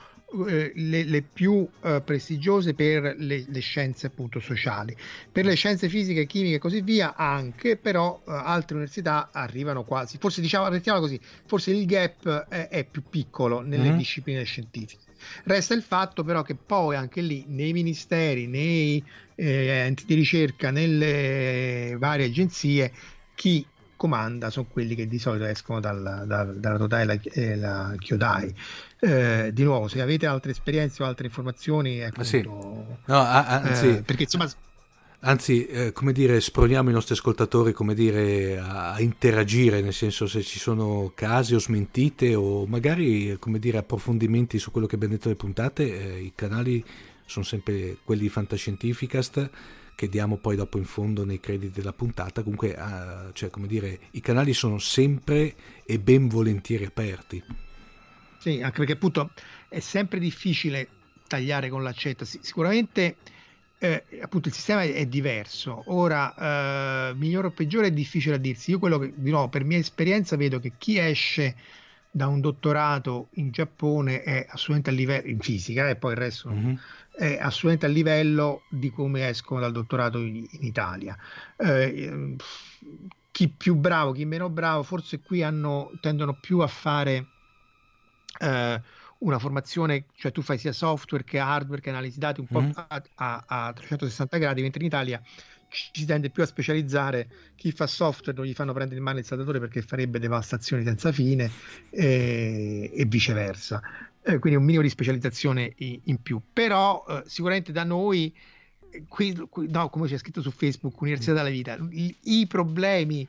eh, le, le, più eh, prestigiose per le, le, scienze appunto sociali. Per le scienze fisiche, chimiche e così via anche, però eh, altre università arrivano quasi, forse diciamo, così, forse il gap è, è più piccolo nelle mm-hmm. discipline scientifiche. Resta il fatto però che poi anche lì nei ministeri, nei eh, enti di ricerca, nelle varie agenzie, chi comanda sono quelli che di solito escono dal, dal, dalla Totale e la, e la Chiodai. Eh, di nuovo, se avete altre esperienze o altre informazioni, appunto, sì. no, anzi, eh, perché insomma Anzi, eh, come dire, sproniamo i nostri ascoltatori dire, a, a, interagire, nel senso se ci sono casi o smentite o magari dire, approfondimenti su quello che abbiamo detto nelle puntate, eh, i canali sono sempre quelli di Fantascientificast che diamo poi dopo in fondo nei crediti della puntata. Comunque, eh, cioè, dire, i canali sono sempre e ben volentieri aperti. Sì, anche perché appunto è sempre difficile tagliare con l'accetta. Sicuramente eh, appunto il sistema è, diverso. Ora, eh, migliore o peggiore è difficile a dirsi. Io quello che, di nuovo, per mia esperienza vedo che chi esce da un dottorato in Giappone è assolutamente a livello in fisica e eh, poi il resto mm-hmm. è assolutamente a livello di come escono dal dottorato in, in Italia. Eh, chi più bravo, chi meno bravo, forse qui hanno, tendono più a fare eh, una formazione, cioè tu fai sia software che hardware che analisi dati un po' mm. a, a, a, 360 gradi, mentre in Italia ci si tende più a specializzare. Chi fa software non gli fanno prendere in mano il saldatore perché farebbe devastazioni senza fine e, e viceversa. Eh, quindi un minimo di specializzazione in, in più. Però eh, sicuramente da noi qui, qui, no, come c'è scritto su Facebook, Università della Vita, i, i problemi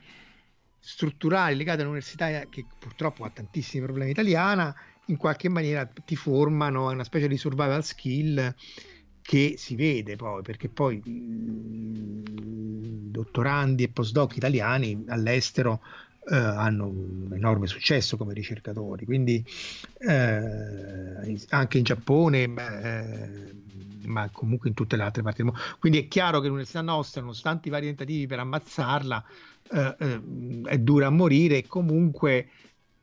strutturali legati all'università che purtroppo ha tantissimi problemi italiana, in qualche maniera ti formano a una specie di survival skill che si vede poi, perché poi mh, dottorandi e postdoc italiani all'estero eh, hanno un enorme successo come ricercatori, quindi eh, anche in Giappone, eh, ma comunque in tutte le altre parti del mondo. Quindi è chiaro che l'università nostra, nonostante i vari tentativi per ammazzarla, eh, eh, è dura a morire e comunque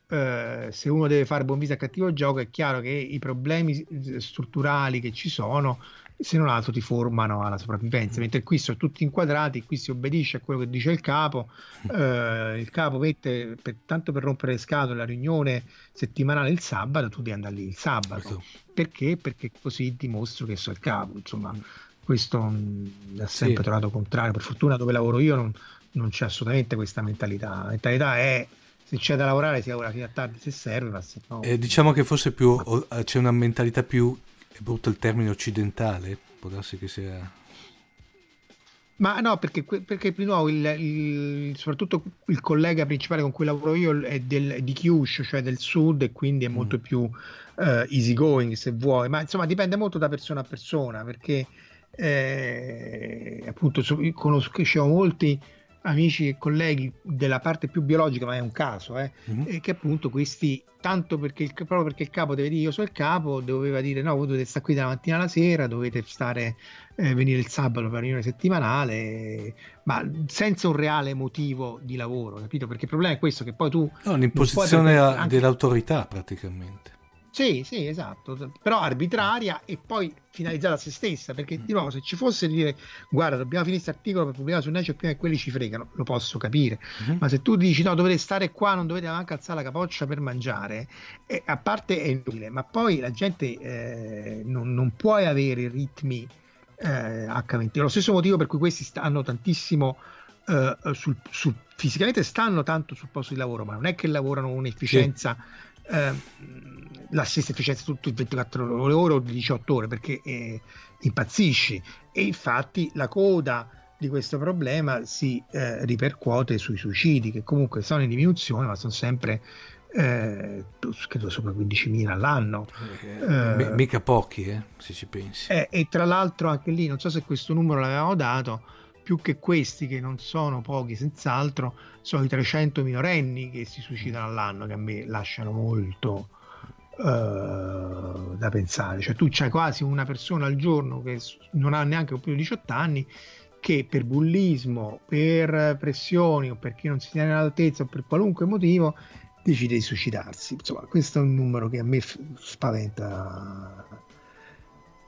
eh, se uno deve fare buon viso a cattivo gioco è chiaro che i problemi strutturali che ci sono se non altro ti formano alla sopravvivenza, mentre qui sono tutti inquadrati, qui si obbedisce a quello che dice il capo, eh, il capo mette per, tanto per rompere le scatole la riunione settimanale il sabato, tu devi andare lì il sabato, perché? Perché così dimostro che so il capo, insomma. Questo mh, ha sempre sì. trovato contrario, per fortuna dove lavoro io non, non c'è assolutamente questa mentalità, la mentalità è se c'è da lavorare si lavora fino a tardi se serve, ma se no... Eh, diciamo che forse più, c'è una mentalità più è brutto il termine occidentale? Può darsi che sia... Ma no, perché, perché di nuovo il, il, soprattutto il collega principale con cui lavoro io è, del, di Kyushu, cioè del sud, e quindi è molto mm. più uh, easy going se vuoi, ma insomma dipende molto da persona a persona, perché eh, appunto conoscevo molti amici e colleghi della parte più biologica, ma è un caso, eh, mm-hmm. che appunto questi, tanto perché il, proprio perché il capo deve dire io sono il capo, doveva dire no, voi dovete stare qui dalla mattina alla sera, dovete stare, eh, venire il sabato per la riunione settimanale, ma senza un reale motivo di lavoro, capito? Perché il problema è questo, che poi tu... No, un'imposizione anche... dell'autorità praticamente. Sì, sì, esatto, però arbitraria e poi finalizzata a se stessa, perché di nuovo se ci fosse di dire guarda dobbiamo finire questo articolo per pubblicare su Nature prima che quelli ci fregano, lo posso capire, uh-huh. ma se tu dici no dovete stare qua, non dovete neanche alzare la capoccia per mangiare, eh, a parte è inutile, ma poi la gente eh, non, non può avere ritmi eh, H20, lo stesso motivo per cui questi stanno tantissimo eh, sul, sul, fisicamente stanno tanto sul posto di lavoro, ma non è che lavorano con un'efficienza... Sì. eh, la stessa efficienza tutto 24 ore o 18 ore perché eh, impazzisci. E infatti la coda di questo problema si eh, ripercuote sui suicidi che comunque sono in diminuzione ma sono sempre eh, credo sopra 15.000 all'anno. Eh, eh, mica pochi eh, se ci pensi. Eh, e tra l'altro anche lì non so se questo numero l'avevamo dato più che questi che non sono pochi senz'altro sono i 300 minorenni che si suicidano all'anno che a me lasciano molto uh, da pensare. Cioè tu c'hai quasi una persona al giorno che non ha neanche più di 18 anni che per bullismo, per pressioni o perché non si tiene all'altezza o per qualunque motivo decide di suicidarsi. Insomma questo è un numero che a me f- spaventa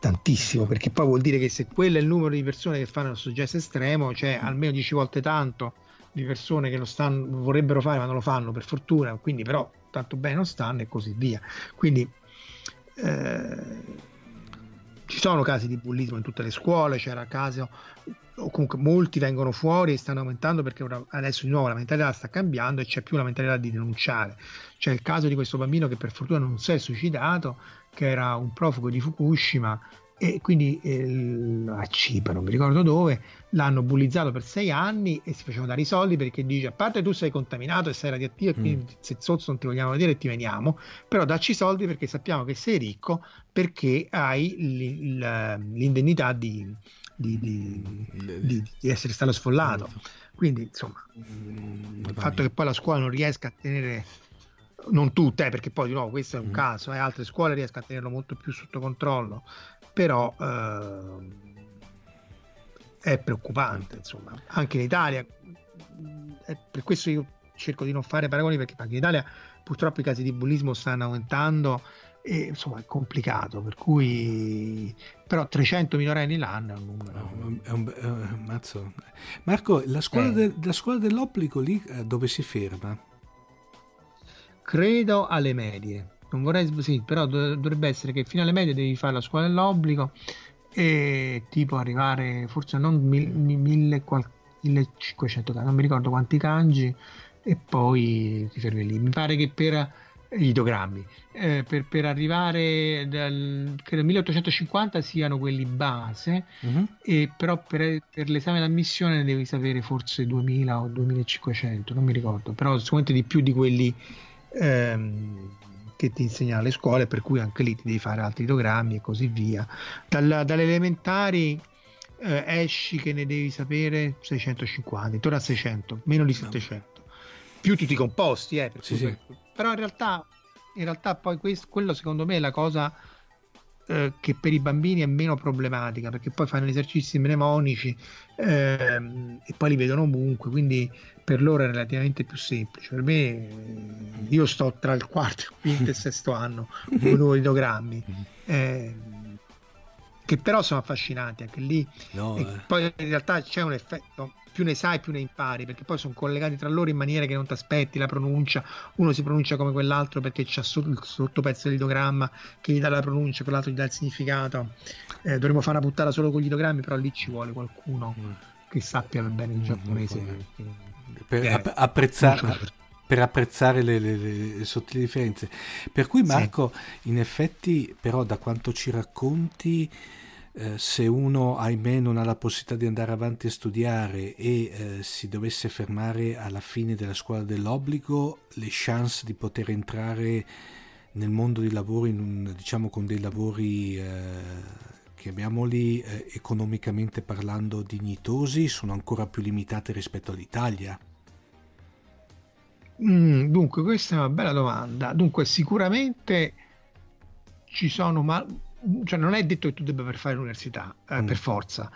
tantissimo perché poi vuol dire che se quello è il numero di persone che fanno il successo estremo c'è almeno 10 volte tanto di persone che lo stanno, vorrebbero fare ma non lo fanno per fortuna quindi però tanto bene non stanno e così via. Quindi eh, ci sono casi di bullismo in tutte le scuole c'era caso o comunque molti vengono fuori e stanno aumentando perché adesso di nuovo la mentalità sta cambiando e c'è più la mentalità di denunciare. C'è il caso di questo bambino che per fortuna non si è suicidato che era un profugo di Fukushima e quindi eh, a Cipro, non mi ricordo dove, l'hanno bullizzato per sei anni e si facevano dare i soldi perché dice a parte tu sei contaminato e sei radioattivo e quindi mm. se sozzo non ti vogliamo vedere ti veniamo, però dacci i soldi perché sappiamo che sei ricco perché hai l'indennità di, di, di, di, essere stato sfollato. Quindi insomma, mm, il fatto che poi la scuola non riesca a tenere non tutte, eh, perché poi di nuovo questo è un mm. caso, eh, altre scuole riescono a tenerlo molto più sotto controllo, però eh, è preoccupante, insomma, anche in Italia, per questo io cerco di non fare paragoni perché anche in Italia purtroppo i casi di bullismo stanno aumentando e insomma è complicato, per cui però 300 minorenni l'anno è un numero. È un, è un, mazzo. Marco, la scuola, eh. de, la scuola dell'obbligo lì eh, dove si ferma? credo alle medie. Non vorrei, sì, però dovrebbe essere che fino alle medie devi fare la scuola dell'obbligo e tipo arrivare forse non 1500 non mi ricordo quanti kanji e poi ti fermi lì. Mi pare che per gli idogrammi. Eh, per, per, arrivare dal credo 1850 siano quelli base, uh-huh. e però per, per, l'esame d'ammissione devi sapere forse 2000 o 2500, non mi ricordo, però sicuramente di più di quelli ehm, che ti insegnano le scuole, per cui anche lì ti devi fare altri idogrammi e così via. Dal, dalle elementari eh, esci che ne devi sapere 650, intorno a 600, meno di 700 più tutti i composti, eh, sì, sì. però in realtà, in realtà poi questo, quello secondo me è la cosa eh, che per i bambini è meno problematica perché poi fanno esercizi mnemonici ehm, e poi li vedono ovunque, quindi per loro è relativamente più semplice. Per me, eh, io sto tra il quarto, il quinto e il sesto anno con nuovi ideogrammi. Eh, che però sono affascinanti anche lì. No, eh. Poi in realtà c'è un effetto più ne sai più ne impari perché poi sono collegati tra loro in maniera che non ti aspetti la pronuncia uno si pronuncia come quell'altro perché c'è sotto il sottopezzo dell'idogramma che gli dà la pronuncia quell'altro gli dà il significato eh, dovremmo fare una puntata solo con gli idogrammi però lì ci vuole qualcuno mm. che sappia bene il giapponese mm. per eh, app- apprezzare per apprezzare le, le, le, sottili differenze. Per cui Marco, sì. in effetti, però, da quanto ci racconti, eh, se uno ahimè non ha la possibilità di andare avanti a studiare e eh, si dovesse fermare alla fine della scuola dell'obbligo, le chance di poter entrare nel mondo del lavoro un, diciamo con dei lavori eh, chiamiamoli eh, economicamente parlando dignitosi sono ancora più limitate rispetto all'Italia. Mm, dunque, questa è una bella domanda. Dunque, sicuramente ci sono, ma cioè non è detto che tu debba per fare l'università eh, mm. per forza.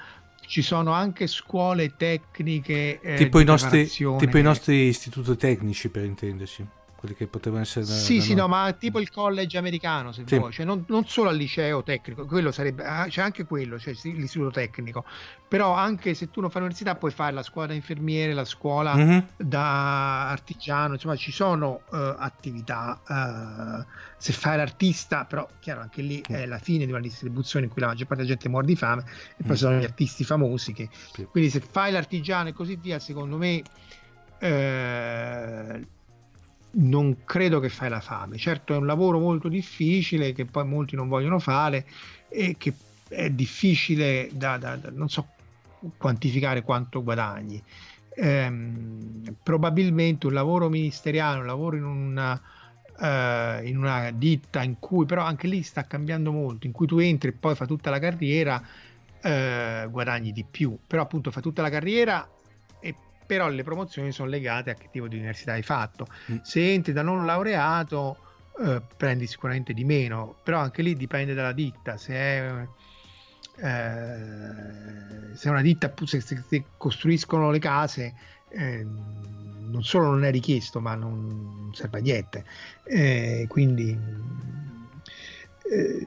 Ci sono anche scuole tecniche eh, tipo, i nostri, tipo i nostri istituti tecnici per intenderci quelli che potevano essere da, sì da sì noi. no ma tipo il college americano se sì. vuoi cioè non, non, solo al liceo tecnico quello sarebbe ah, c'è anche quello cioè l'istituto tecnico però anche se tu non fai l'università puoi fare la scuola da infermiere la scuola mm-hmm. da artigiano insomma ci sono uh, attività uh, se fai l'artista però chiaro anche lì mm. è la fine di una distribuzione in cui la maggior parte della gente muore di fame e poi mm. sono gli artisti famosi che sì. quindi se fai l'artigiano e così via secondo me eh, non credo che fai la fame. Certo è un lavoro molto difficile che poi molti non vogliono fare e che è difficile da, da, da non so quantificare quanto guadagni. Ehm, probabilmente un lavoro ministeriale, un lavoro in una, uh, in una ditta in cui però anche lì sta cambiando molto, in cui tu entri e poi fai tutta la carriera, uh, guadagni di più, però appunto fai tutta la carriera però le promozioni sono legate a che tipo di università hai fatto. Mm. Se entri da non laureato eh, prendi sicuramente di meno, però anche lì dipende dalla ditta, se è, eh, se è una ditta se, se, costruiscono le case eh, non solo non è richiesto ma non serve a niente eh, quindi eh,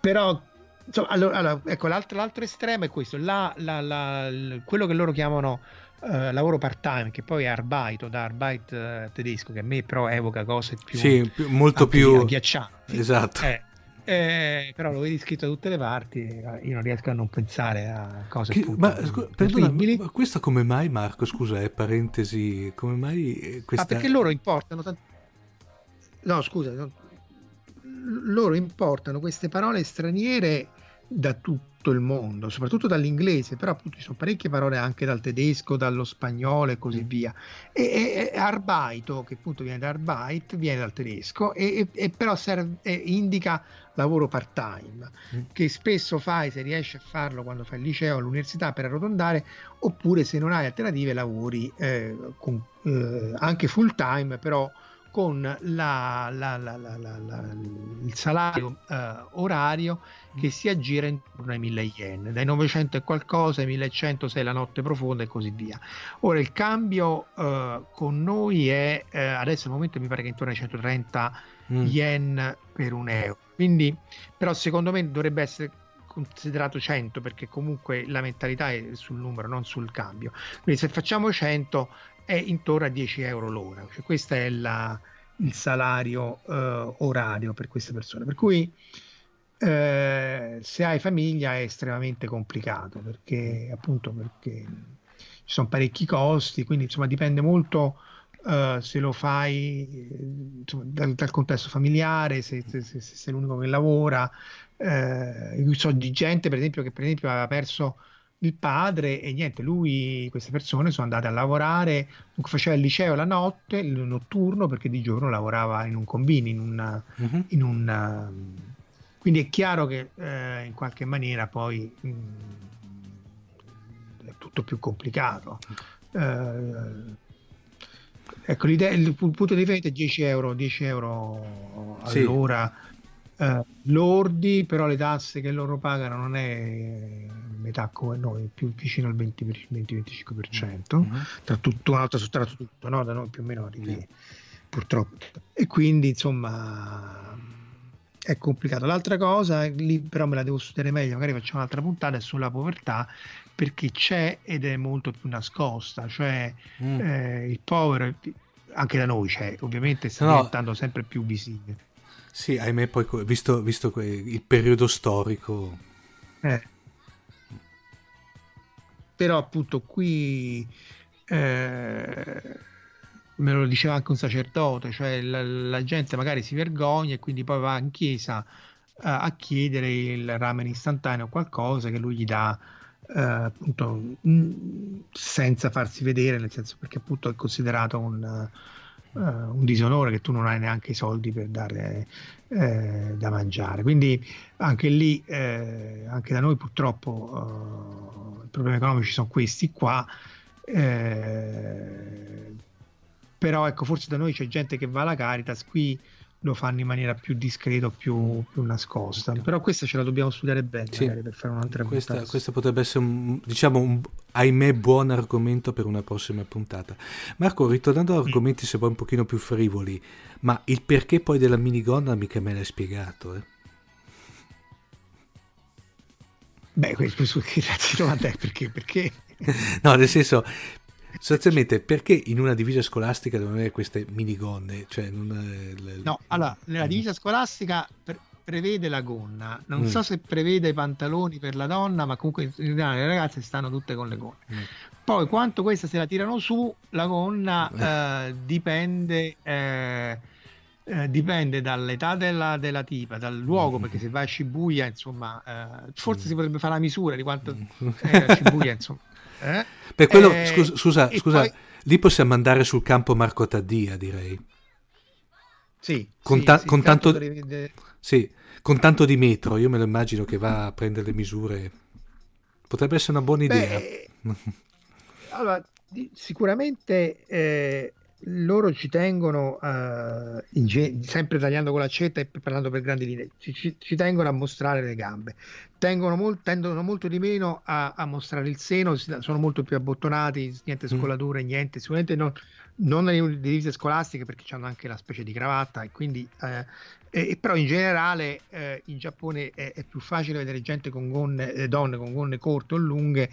però insomma, allora, allora, ecco l'altro, l'altro, estremo è questo la, la, la, quello che loro chiamano Uh, lavoro part time che poi è Arbeit da Arbeit uh, tedesco che a me però evoca cose più sì, più, molto più agghiaccianti. Esatto. Eh, eh, però lo vedi scritto da tutte le parti io non riesco a non pensare a cose che, ma, scu- perdona, ma questo come mai Marco scusa è parentesi come mai eh, questa... ah, perché loro importano tant- no scusa no, loro importano queste parole straniere da tutto il mondo, soprattutto dall'inglese, però appunto ci sono parecchie parole anche dal tedesco, dallo spagnolo e così mm. via. E, e Arbaito, che appunto viene da Arbeit, viene dal tedesco e, e però serve, indica lavoro part-time, mm. che spesso fai se riesci a farlo quando fai il liceo o l'università per arrotondare, oppure se non hai alternative lavori eh, con, eh, anche full-time, però con la, la, la, il salario eh, orario che si aggira intorno ai 1000 yen, dai 900 e qualcosa ai 1100 sei la notte profonda e così via. Ora il cambio eh, con noi è eh, adesso al momento mi pare che intorno ai 130 mm. yen per un euro, quindi però secondo me dovrebbe essere considerato 100 perché comunque la mentalità è sul numero non sul cambio quindi se facciamo 100 è intorno a 10 euro l'ora cioè questo è la, il salario eh, orario per queste persone per cui eh, se hai famiglia è estremamente complicato perché appunto perché ci sono parecchi costi, quindi insomma dipende molto uh, se lo fai insomma, dal, dal, contesto familiare, se, se, se, se, sei l'unico che lavora. Uh, io so di gente, per esempio, che per esempio aveva perso il padre e niente, lui, queste persone sono andate a lavorare, faceva il liceo la notte, il notturno, perché di giorno lavorava in un combini, in un... Uh-huh. In un quindi è chiaro che eh, in qualche maniera poi mh, è tutto più complicato. Uh, ecco, l'idea, il punto di vendita è 10 euro, 10 euro all'ora sì. Uh, lordi, però le tasse che loro pagano non è metà come noi, più vicino al 20-25%, mm-hmm. tra tutto, una volta tra tutto, no? da noi più o meno arrivi, sì. purtroppo. E quindi insomma è complicato. L'altra cosa, lì però me la devo studiare meglio, magari facciamo un'altra puntata, è sulla povertà, perché c'è ed è molto più nascosta, cioè mm. eh, il povero anche da noi c'è, ovviamente sta no. diventando sempre più visibile. Sì, ahimè, poi visto, visto il periodo storico. Eh. Però appunto qui eh, me lo diceva anche un sacerdote, cioè la, la, gente magari si vergogna e quindi poi va in chiesa uh, a chiedere il ramen istantaneo o qualcosa che lui gli dà uh, appunto mh, mm, senza farsi vedere, nel senso perché appunto è considerato un, un disonore che tu non hai neanche i soldi per dare eh, da mangiare. Quindi anche lì, eh, anche da noi purtroppo i problemi economici sono questi qua. Eh, però ecco forse da noi c'è gente che va alla Caritas qui lo fanno in maniera più discreta, più, più nascosta. Però questa ce la dobbiamo studiare bene sì. per fare un'altra questa, puntata. Questo potrebbe essere un, diciamo, un, ahimè, buon argomento per una prossima puntata. Marco, ritornando ad argomenti mm. se vuoi un pochino più frivoli, ma il perché poi della minigonna mica me l'hai spiegato, eh? Beh, questo grazie domanda è perché? perché? no, nel senso, Sostanzialmente, perché in una divisa scolastica devono avere queste minigonne? Cioè, non, le... No, allora, nella divisa scolastica per, prevede la gonna. Non mm. so se prevede i pantaloni per la donna, ma comunque in generale le ragazze stanno tutte con le gonne. Mm. Poi, quanto questa se la tirano su, la gonna eh, dipende... Eh, eh, dipende dall'età della, della, tipa, dal luogo, perché se vai a Shibuya, insomma, eh, forse mm. si potrebbe fare la misura di quanto è a Shibuya, insomma. Eh? Per quello, eh, scusa, scusa, scusa poi... lì possiamo andare sul campo Marco Taddia, direi. Sì, con, ta- sì, con tanto, prevede... sì, con tanto di metro, io me lo immagino che va a prendere le misure. Potrebbe essere una buona idea. Beh, allora, sicuramente eh, loro ci tengono, uh, ge- sempre tagliando con l'accetta e parlando per grandi linee, ci, ci, ci tengono a mostrare le gambe, tengono tendono molto di meno a, a, mostrare il seno, sono molto più abbottonati, niente mm. scolature, mm. niente, sicuramente non, non nelle divise scolastiche perché hanno anche la specie di cravatta e quindi eh, eh, però in generale eh, in Giappone è, è, più facile vedere gente con gonne, eh, donne con gonne corte o lunghe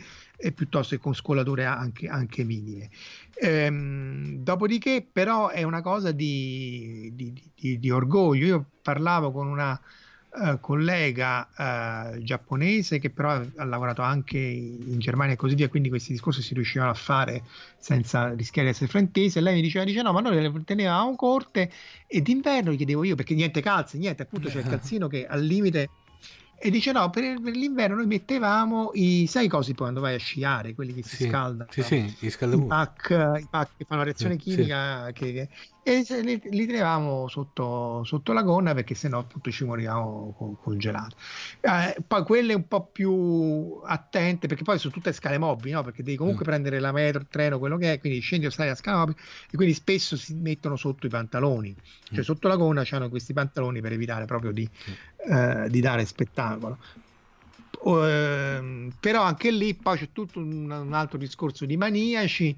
piuttosto che con scolature anche, anche minime. Ehm, dopodiché però è una cosa di, di, di, di orgoglio. Io parlavo con una Uh, collega uh, giapponese che però ha lavorato anche in Germania e così via, quindi questi discorsi si riuscivano a fare senza rischiare di essere fraintesi. E lei mi diceva: dice, No, ma noi le tenevamo corte e d'inverno gli chiedevo io perché niente calze, niente, appunto c'è il calzino che al limite e dice no, per, per, l'inverno noi mettevamo i, sai cosi poi quando vai a sciare, quelli che si sì, scaldano, sì, sì, i, I, pack, i pack che fanno reazione chimica sì. che, e li, li tenevamo sotto, sotto, la gonna perché sennò appunto ci morivamo con, congelato. Eh, poi quelle un po' più attente perché poi sono tutte scale mobili, no? perché devi comunque mm. prendere la metro, il treno, quello che è, quindi scendi o stai a scala mobili e quindi spesso si mettono sotto i pantaloni, cioè mm. sotto la gonna c'hanno questi pantaloni per evitare proprio di... Mm eh, di dare spettacolo. Uh, però anche lì poi c'è tutto un, un, altro discorso di maniaci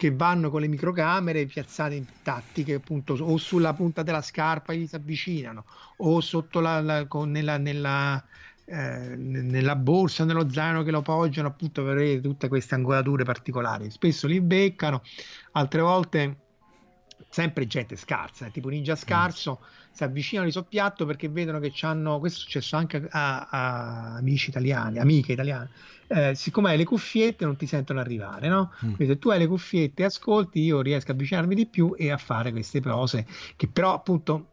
che vanno con le microcamere piazzate in tattiche appunto o sulla punta della scarpa gli si avvicinano o sotto la, la con, nella, nella, eh, nella borsa nello zaino che lo poggiano appunto per avere tutte queste angolature particolari. Spesso li beccano altre volte sempre gente scarsa tipo ninja scarso mm si avvicinano di soppiatto perché vedono che hanno, questo è successo anche a, a amici italiani, amiche italiane, eh, siccome hai le cuffiette non ti sentono arrivare, no? Mm. Quindi se tu hai le cuffiette e ascolti, io riesco a avvicinarmi di più e a fare queste cose che però appunto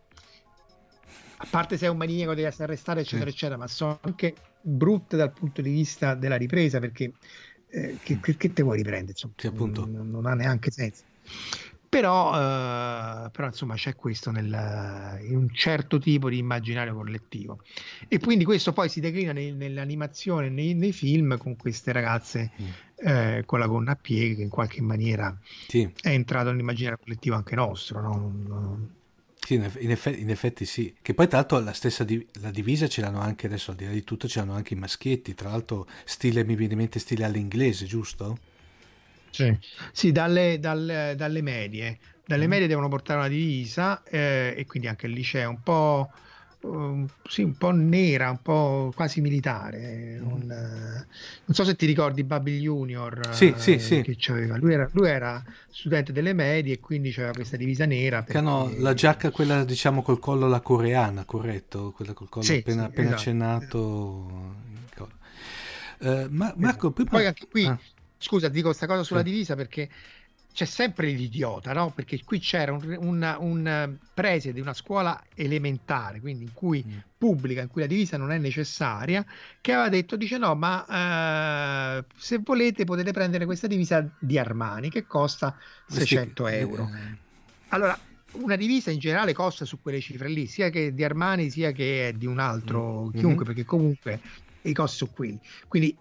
a parte se è un maniaco devi essere arrestato eccetera sì. eccetera ma sono anche brutte dal punto di vista della ripresa perché eh, che, che, te vuoi riprendere insomma sì, non, non, ha neanche senso però, eh, però insomma c'è questo nel, in un certo tipo di immaginario collettivo e quindi questo poi si declina nei, nell'animazione nei, nei, film con queste ragazze mm. eh, con la gonna a pieghe che in qualche maniera sì. è entrato nell'immaginario collettivo anche nostro no? Non, sì, in effetti, in effetti, sì. Che poi tra l'altro la stessa di, la divisa ce l'hanno anche adesso, al di là di tutto, ce l'hanno anche i maschietti. Tra l'altro, stile, mi viene in mente stile all'inglese, giusto? Sì, sì dalle, dalle, dalle medie. Dalle mm. medie devono portare una divisa eh, e quindi anche il liceo un po' um, sì, un po' nera, un po' quasi militare. Un, uh, non so se ti ricordi Babil Junior sì, uh, sì, sì. che c'aveva. Lui era, lui era, studente delle medie e quindi aveva questa divisa nera. Perché... Hanno la giacca, quella diciamo col collo la coreana, corretto? Quella col collo sì, appena, appena esatto. accennato. Uh, ma, Marco, prima... poi anche qui, ah. Scusa, dico questa cosa sulla divisa perché c'è sempre l'idiota, no? Perché qui c'era un, un, un, preside di una scuola elementare, quindi in cui mm. pubblica, in cui la divisa non è necessaria, che aveva detto, dice no, ma uh, se volete potete prendere questa divisa di Armani che costa 600 euro. Eh. Allora, una divisa in generale costa su quelle cifre lì, sia che di Armani sia che di un altro, mm. chiunque, mm-hmm. perché comunque i costi sono quelli. Quindi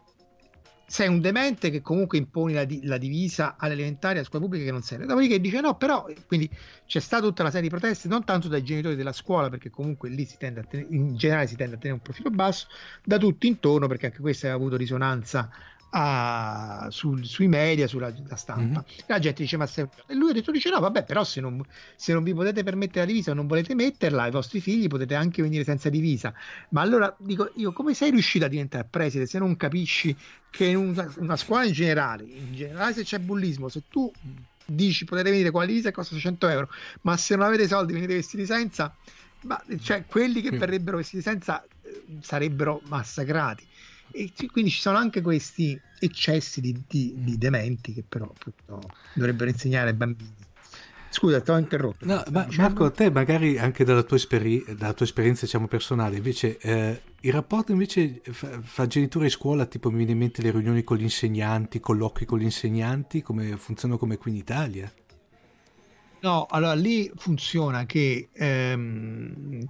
sei un demente che comunque imponi la, di- la divisa all'elementare, a scuola pubblica che non serve. Dopodiché dice no, però, quindi c'è stata tutta una serie di proteste, non tanto dai genitori della scuola, perché comunque lì si tende a tenere, in generale si tende a tenere un profilo basso, da tutti intorno, perché anche questo aveva avuto risonanza a, sul, sui media, sulla stampa. Mm-hmm. La gente dice: Ma. E lui ha detto: dice, No, vabbè, però se non, se non vi potete permettere la divisa o non volete metterla, ai vostri figli potete anche venire senza divisa. Ma allora dico io, come sei riuscito a diventare preside se non capisci che in una, una scuola in generale, in generale, se c'è bullismo, se tu dici potete venire con la divisa costa 100 euro, ma se non avete soldi venite vestiti senza, ma cioè quelli che verrebbero vestiti senza eh, sarebbero massacrati e quindi ci sono anche questi eccessi di, di, di dementi che però appunto, dovrebbero insegnare ai bambini. Scusa, ti ho interrotto. No, ma Marco, te magari anche dalla tua, esperi- dalla tua esperienza diciamo, personale, invece eh, il rapporto invece fra, fra genitori e scuola, tipo mi viene in mente le riunioni con gli insegnanti, colloqui con gli insegnanti, come funzionano come qui in Italia? No, allora lì funziona che ehm,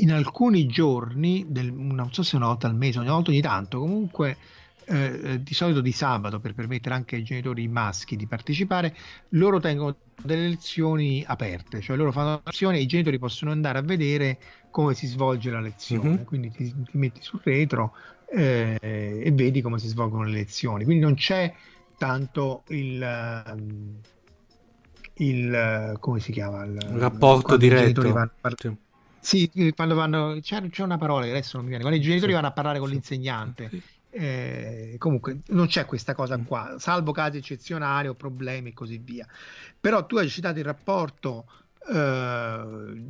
in alcuni giorni, del, non so se una volta al mese, una volta ogni tanto, comunque eh, eh, di solito di sabato per permettere anche ai genitori maschi di partecipare, loro tengono delle lezioni aperte, cioè loro fanno lezioni e i genitori possono andare a vedere come si svolge la lezione, mm-hmm. quindi ti, ti, metti sul retro eh, e vedi come si svolgono le lezioni, quindi non c'è tanto il... Um, il come si chiama? Il, rapporto diretto. vanno, sì sì, quando vanno, c'è, c'è, una parola che adesso non mi viene, quando i genitori sì. vanno a parlare con l'insegnante. Sì. Eh, comunque non c'è questa cosa mm. qua, salvo casi eccezionali o problemi e così via. Però tu hai citato il rapporto eh,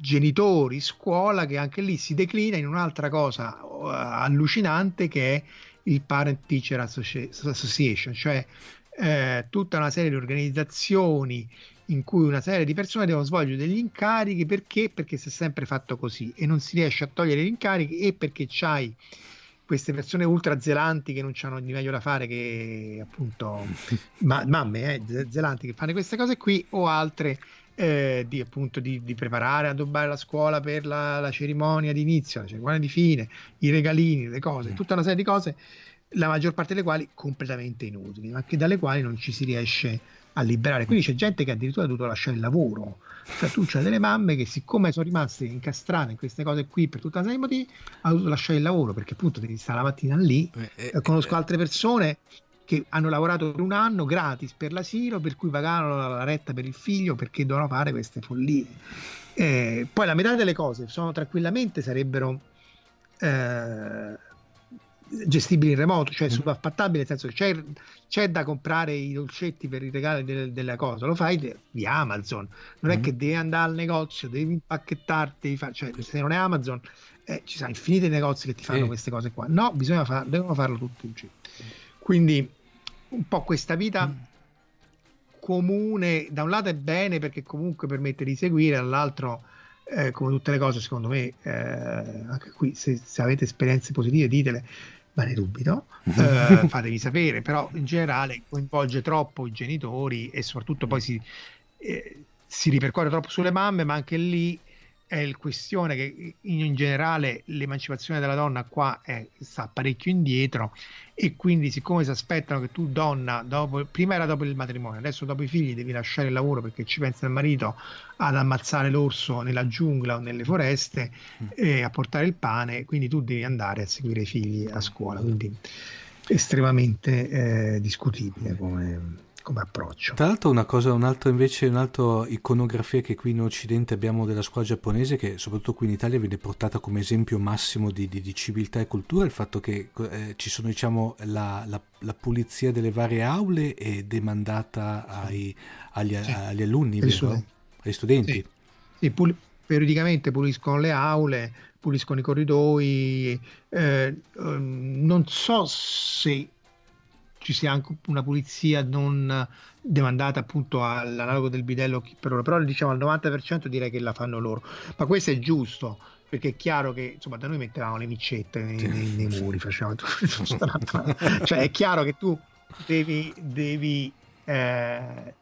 genitori-scuola che anche lì si declina in un'altra cosa uh, allucinante che è il Parent Teacher Association, cioè eh, tutta una serie di organizzazioni in cui una serie di persone devono svolgere degli incarichi perché? Perché si è sempre fatto così e non si riesce a togliere gli incarichi e perché c'hai queste persone ultra zelanti che non hanno di meglio da fare che appunto ma, mamme eh, zelanti che fanno queste cose qui o altre eh, di, appunto, di, di, preparare, addobbare la scuola per la, la cerimonia di inizio, la cerimonia di fine, i regalini, le cose, mm. tutta una serie di cose, la maggior parte delle quali completamente inutili, ma che dalle quali non ci si riesce a liberare. Quindi c'è gente che addirittura ha dovuto lasciare il lavoro. Cioè tu c'hai delle mamme che siccome sono rimaste incastrate in queste cose qui per tutta una serie di motivi, hanno dovuto lasciare il lavoro perché appunto devi stare la mattina lì. Eh, eh, Conosco eh, altre persone che hanno lavorato per un anno gratis per l'asilo, per cui pagavano la retta per il figlio perché dovevano fare queste follie. Eh, poi la metà delle cose sono tranquillamente sarebbero eh, gestibili in remoto, cioè subaffattabile, nel senso che c'è, c'è, da comprare i dolcetti per i regali delle, delle cose, lo fai via Amazon, non mm. è che devi andare al negozio, devi impacchettarti, cioè se non è Amazon eh, ci sono infiniti negozi che ti fanno eh. queste cose qua, no, bisogna far, devono farlo tutti. Quindi un po' questa vita mm. comune, da un lato è bene perché comunque permette di seguire, dall'altro... Eh, come tutte le cose, secondo me, eh, anche qui se, se, avete esperienze positive, ditele ma ne dubito, eh, fatevi sapere, però in generale coinvolge troppo i genitori e soprattutto poi si, eh, si ripercorre troppo sulle mamme, ma anche lì è il questione che in generale l'emancipazione della donna qua è, sta parecchio indietro e quindi siccome si aspettano che tu donna dopo, prima era dopo il matrimonio adesso dopo i figli devi lasciare il lavoro perché ci pensa il marito ad ammazzare l'orso nella giungla o nelle foreste mm. e a portare il pane quindi tu devi andare a seguire i figli a scuola quindi estremamente eh, discutibile come come approccio. Tra l'altro una cosa, un'altra invece, un'altra iconografia che qui in Occidente abbiamo della scuola giapponese, che soprattutto qui in Italia viene portata come esempio massimo di, di, di civiltà e cultura, il fatto che eh, ci sono diciamo la, la, la, pulizia delle varie aule è demandata ai, agli, sì. agli, alunni, vero? Studenti. Agli studenti. Sì, sì pul- periodicamente puliscono le aule, puliscono i corridoi, eh, ehm, non so se ci sia anche una pulizia non demandata appunto all'analogo del bidello per ora, però diciamo al 90% direi che la fanno loro, ma questo è giusto perché è chiaro che insomma da noi mettevamo le micette nei, nei, nei muri, facevamo tutto, cioè è chiaro che tu devi, devi eh,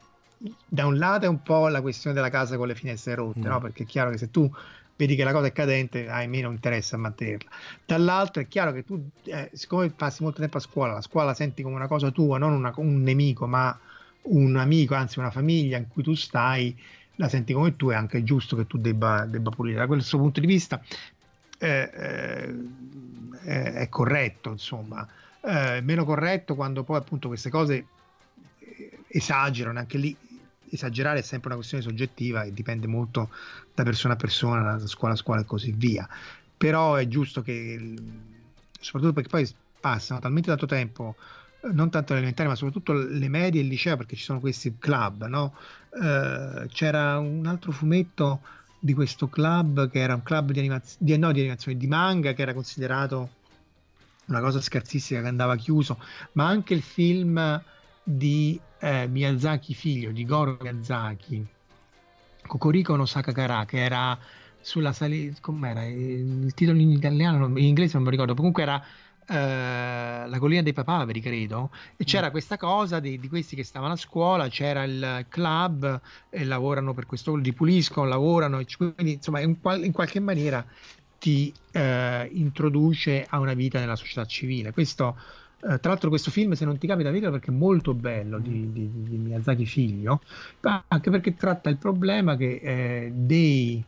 da un lato è un po' la questione della casa con le finestre rotte, mm. no? perché è chiaro che se tu vedi che la cosa è cadente, hai meno interesse a mantenerla. Dall'altro è chiaro che tu, eh, siccome passi molto tempo a scuola, la scuola la senti come una cosa tua, non una, un nemico, ma un amico, anzi una famiglia in cui tu stai, la senti come tu, è anche giusto che tu debba, debba pulire. Da questo punto di vista eh, eh, è corretto, insomma. Eh, meno corretto quando poi appunto queste cose eh, esagerano, anche lì esagerare è sempre una questione soggettiva e dipende molto da persona a persona, da scuola a scuola e così via. Però è giusto che, soprattutto perché poi passano talmente tanto tempo, eh, non tanto l'elementare, ma soprattutto le medie e il liceo, perché ci sono questi club, no? eh, c'era un altro fumetto di questo club che era un club di, animaz- no, di animazione di manga che era considerato una cosa scarsissima che andava chiuso, ma anche il film di eh, Miyazaki figlio, di Goro Miyazaki, Kokoriko no Sakakara, che era sulla salita, com'era? Il titolo in italiano, in inglese non mi ricordo, comunque era Uh, la collina dei papaveri, credo, e c'era mm. questa cosa di, di, questi che stavano a scuola, c'era il club e lavorano per questo, li puliscono, lavorano, quindi insomma in, qual- in qualche maniera ti uh, introduce a una vita nella società civile. Questo eh, tra l'altro questo film, se non ti capita, vedilo perché è molto bello di, di, di Miyazaki figlio, anche perché tratta il problema che, eh, dei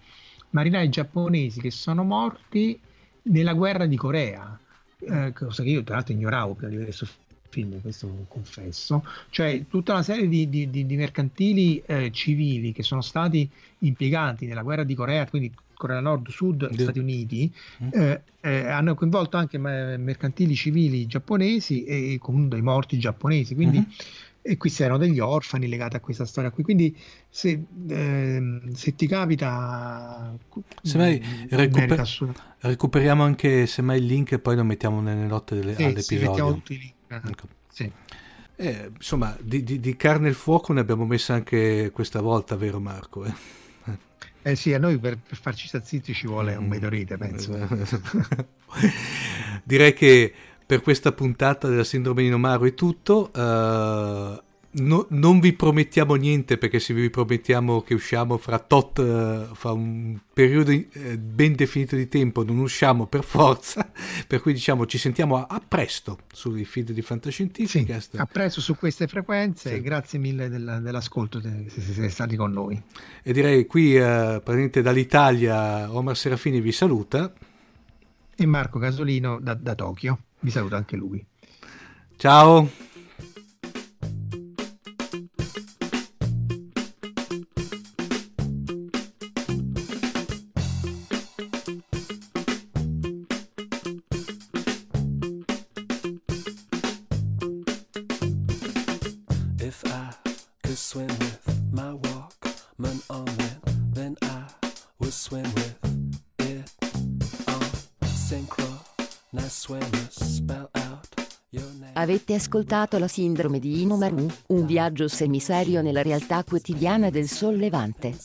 marinai giapponesi che sono morti nella guerra di Corea, eh, cosa che io tra l'altro ignoravo prima di vedere questo film, questo confesso, cioè tutta una serie di, di, di mercantili eh, civili che sono stati impiegati nella guerra di Corea, quindi Corea Nord, Sud, De... Stati Uniti, mm. eh, eh, hanno coinvolto anche mercantili civili giapponesi e comunque dei morti giapponesi, quindi mm-hmm. e qui erano degli orfani legati a questa storia qui, quindi se, eh, se ti capita semmai mm, recuper- recuperiamo anche semmai il link e poi lo mettiamo nelle note delle, sì, all'episodio. Sì, tutti i link. Ecco. Sì. Eh, insomma, di, di, di, carne al fuoco ne abbiamo messa anche questa volta, vero Marco? Eh? Eh sì, a noi per, per farci stare zitti ci vuole un meteorite, penso. Direi che per questa puntata della sindrome di Nomaro è tutto. Uh, No, non vi promettiamo niente perché se vi promettiamo che usciamo fra tot, uh, fra un periodo uh, ben definito di tempo, non usciamo per forza, per cui diciamo ci sentiamo a, a presto sui feed di Fantascientificast. Sì, a presto su queste frequenze sì. grazie mille della, dell'ascolto se siete stati con noi. E direi qui uh, praticamente dall'Italia Omar Serafini vi saluta. E Marco Casolino da, da Tokyo, vi saluta anche lui. Ciao! Avete ascoltato la sindrome di Inomaru, un viaggio semiserio nella realtà quotidiana del sollevante.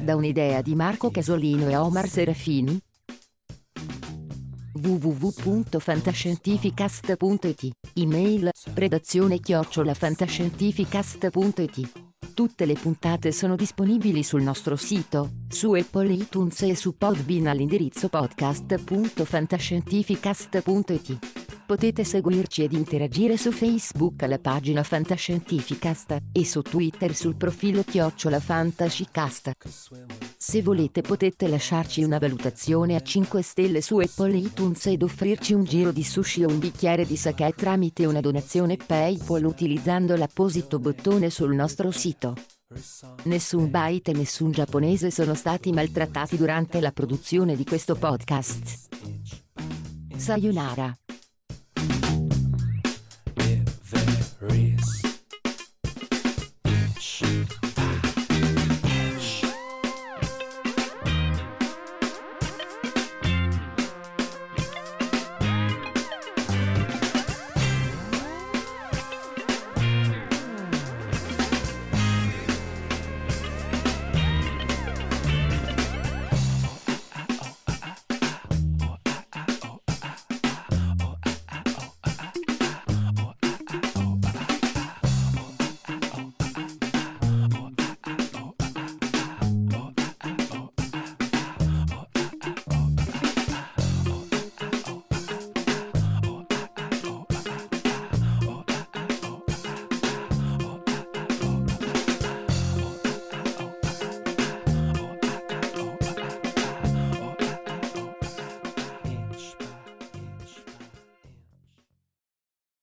Da un'idea di Marco Casolino e Omar Serafini, www.fantascientificast.it Email redazione chiocciolafantascientificast.it Tutte le puntate sono disponibili sul nostro sito, su Apple iTunes e su Podbean all'indirizzo podcast.fantascientificast.it Potete seguirci ed interagire su Facebook alla pagina Fantascientificast e su Twitter sul profilo Chiocciola Fantascicast. Se volete potete lasciarci una valutazione a 5 stelle su Apple iTunes ed offrirci un giro di sushi o un bicchiere di sake tramite una donazione PayPal utilizzando l'apposito bottone sul nostro sito. Nessun byte e nessun giapponese sono stati maltrattati durante la produzione di questo podcast. Sayonara. free.